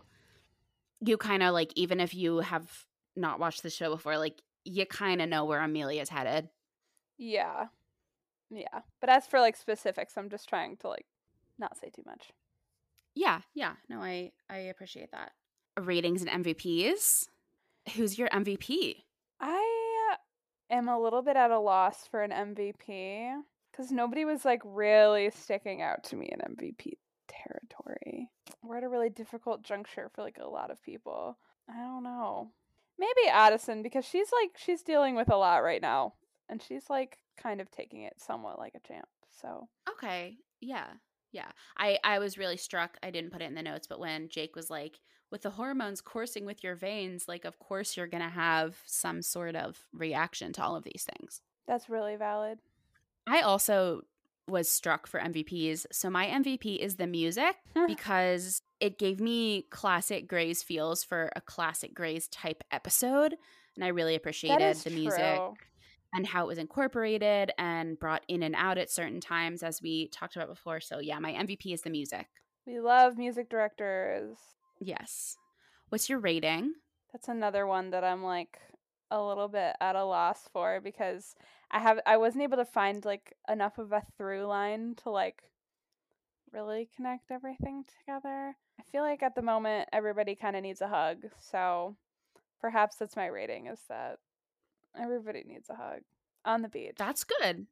You kind of like even if you have not watched the show before, like you kind of know where Amelia's headed. yeah. Yeah. But as for like specifics, I'm just trying to like not say too much. Yeah, yeah. No, I I appreciate that. Ratings and MVPs. Who's your MVP? I am a little bit at a loss for an MVP because nobody was like really sticking out to me in MVP territory. We're at a really difficult juncture for like a lot of people. I don't know. Maybe Addison because she's like she's dealing with a lot right now and she's like kind of taking it somewhat like a champ. So, Okay. Yeah. Yeah. I I was really struck. I didn't put it in the notes, but when Jake was like with the hormones coursing with your veins, like of course you're going to have some sort of reaction to all of these things. that's really valid. I also was struck for MVPs. So my MVP is the music because it gave me classic Grey's feels for a classic Grey's type episode. And I really appreciated the music true. and how it was incorporated and brought in and out at certain times, as we talked about before. So, yeah, my MVP is the music. We love music directors. Yes. What's your rating? That's another one that I'm like a little bit at a loss for because I have I wasn't able to find like enough of a through line to like really connect everything together. I feel like at the moment everybody kind of needs a hug. So perhaps that's my rating is that everybody needs a hug on the beach. That's good.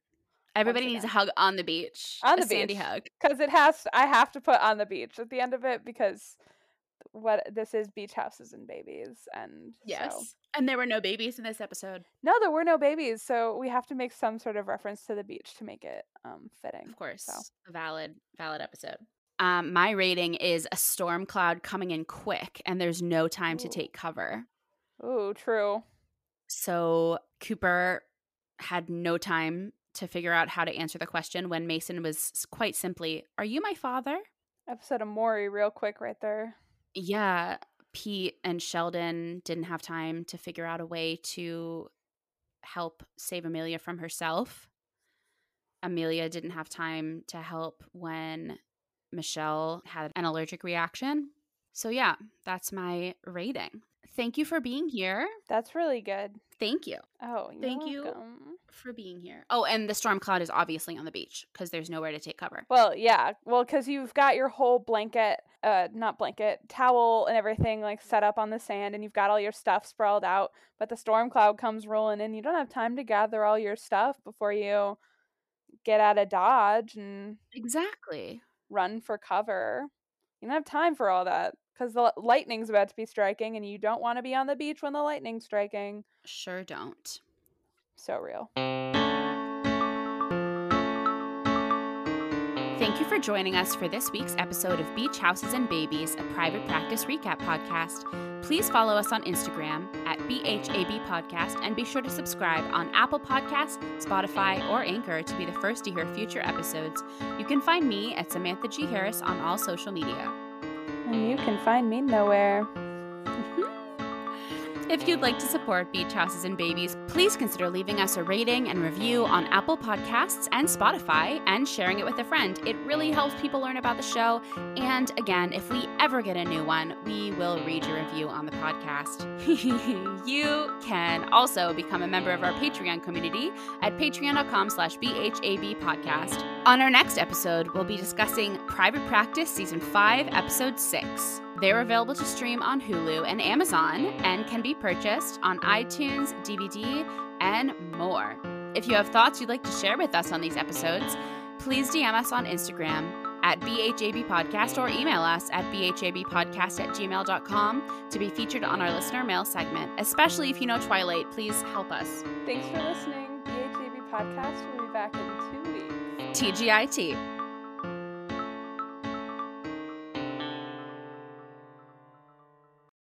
Everybody needs a hug on the beach. On a the sandy hug. Cuz it has I have to put on the beach at the end of it because what this is beach houses and babies and Yes. so And there were no babies in this episode. No, there were no babies, so we have to make some sort of reference to the beach to make it um fitting. Of course. So A valid, valid episode. Um, my rating is a storm cloud coming in quick and there's no time to take cover. Ooh, true. So Cooper had no time to figure out how to answer the question when Mason was quite simply, Are you my father? Episode of Maury real quick right there. Yeah. Pete and Sheldon didn't have time to figure out a way to help save Amelia from herself. Amelia didn't have time to help when Michelle had an allergic reaction. So, yeah, that's my rating. Thank you for being here. That's really good. Thank you Oh, you're Thank you. for being here. Oh, and the storm cloud is obviously on the beach because there's nowhere to take cover. Well, yeah. Well, cuz you've got your whole blanket uh not blanket, towel and everything like set up on the sand and you've got all your stuff sprawled out, but the storm cloud comes rolling in. You don't have time to gather all your stuff before you get out of dodge and Exactly. run for cover. You don't have time for all that because the lightning's about to be striking, and you don't want to be on the beach when the lightning's striking. Sure don't. So real. Thank you for joining us for this week's episode of Beach Houses and Babies, a private practice recap podcast. Please follow us on Instagram at BHAB Podcast and be sure to subscribe on Apple Podcasts, Spotify, or Anchor to be the first to hear future episodes. You can find me at Samantha G. Harris on all social media. And you can find me nowhere. If you'd like to support Beach Houses and Babies, please consider leaving us a rating and review on Apple Podcasts and Spotify and sharing it with a friend. It really helps people learn about the show. And again, if we ever get a new one, we will read your review on the podcast. *laughs* you can also become a member of our Patreon community at patreon.com slash BHAB podcast. On our next episode, we'll be discussing Private Practice Season 5, Episode 6. They're available to stream on Hulu and Amazon and can be purchased on iTunes, DVD, and more. If you have thoughts you'd like to share with us on these episodes, please DM us on Instagram at BHAB Podcast or email us at BHABpodcast at gmail.com to be featured on our listener mail segment. Especially if you know Twilight, please help us. Thanks for listening. BHAB Podcast will be back in two weeks. TGIT.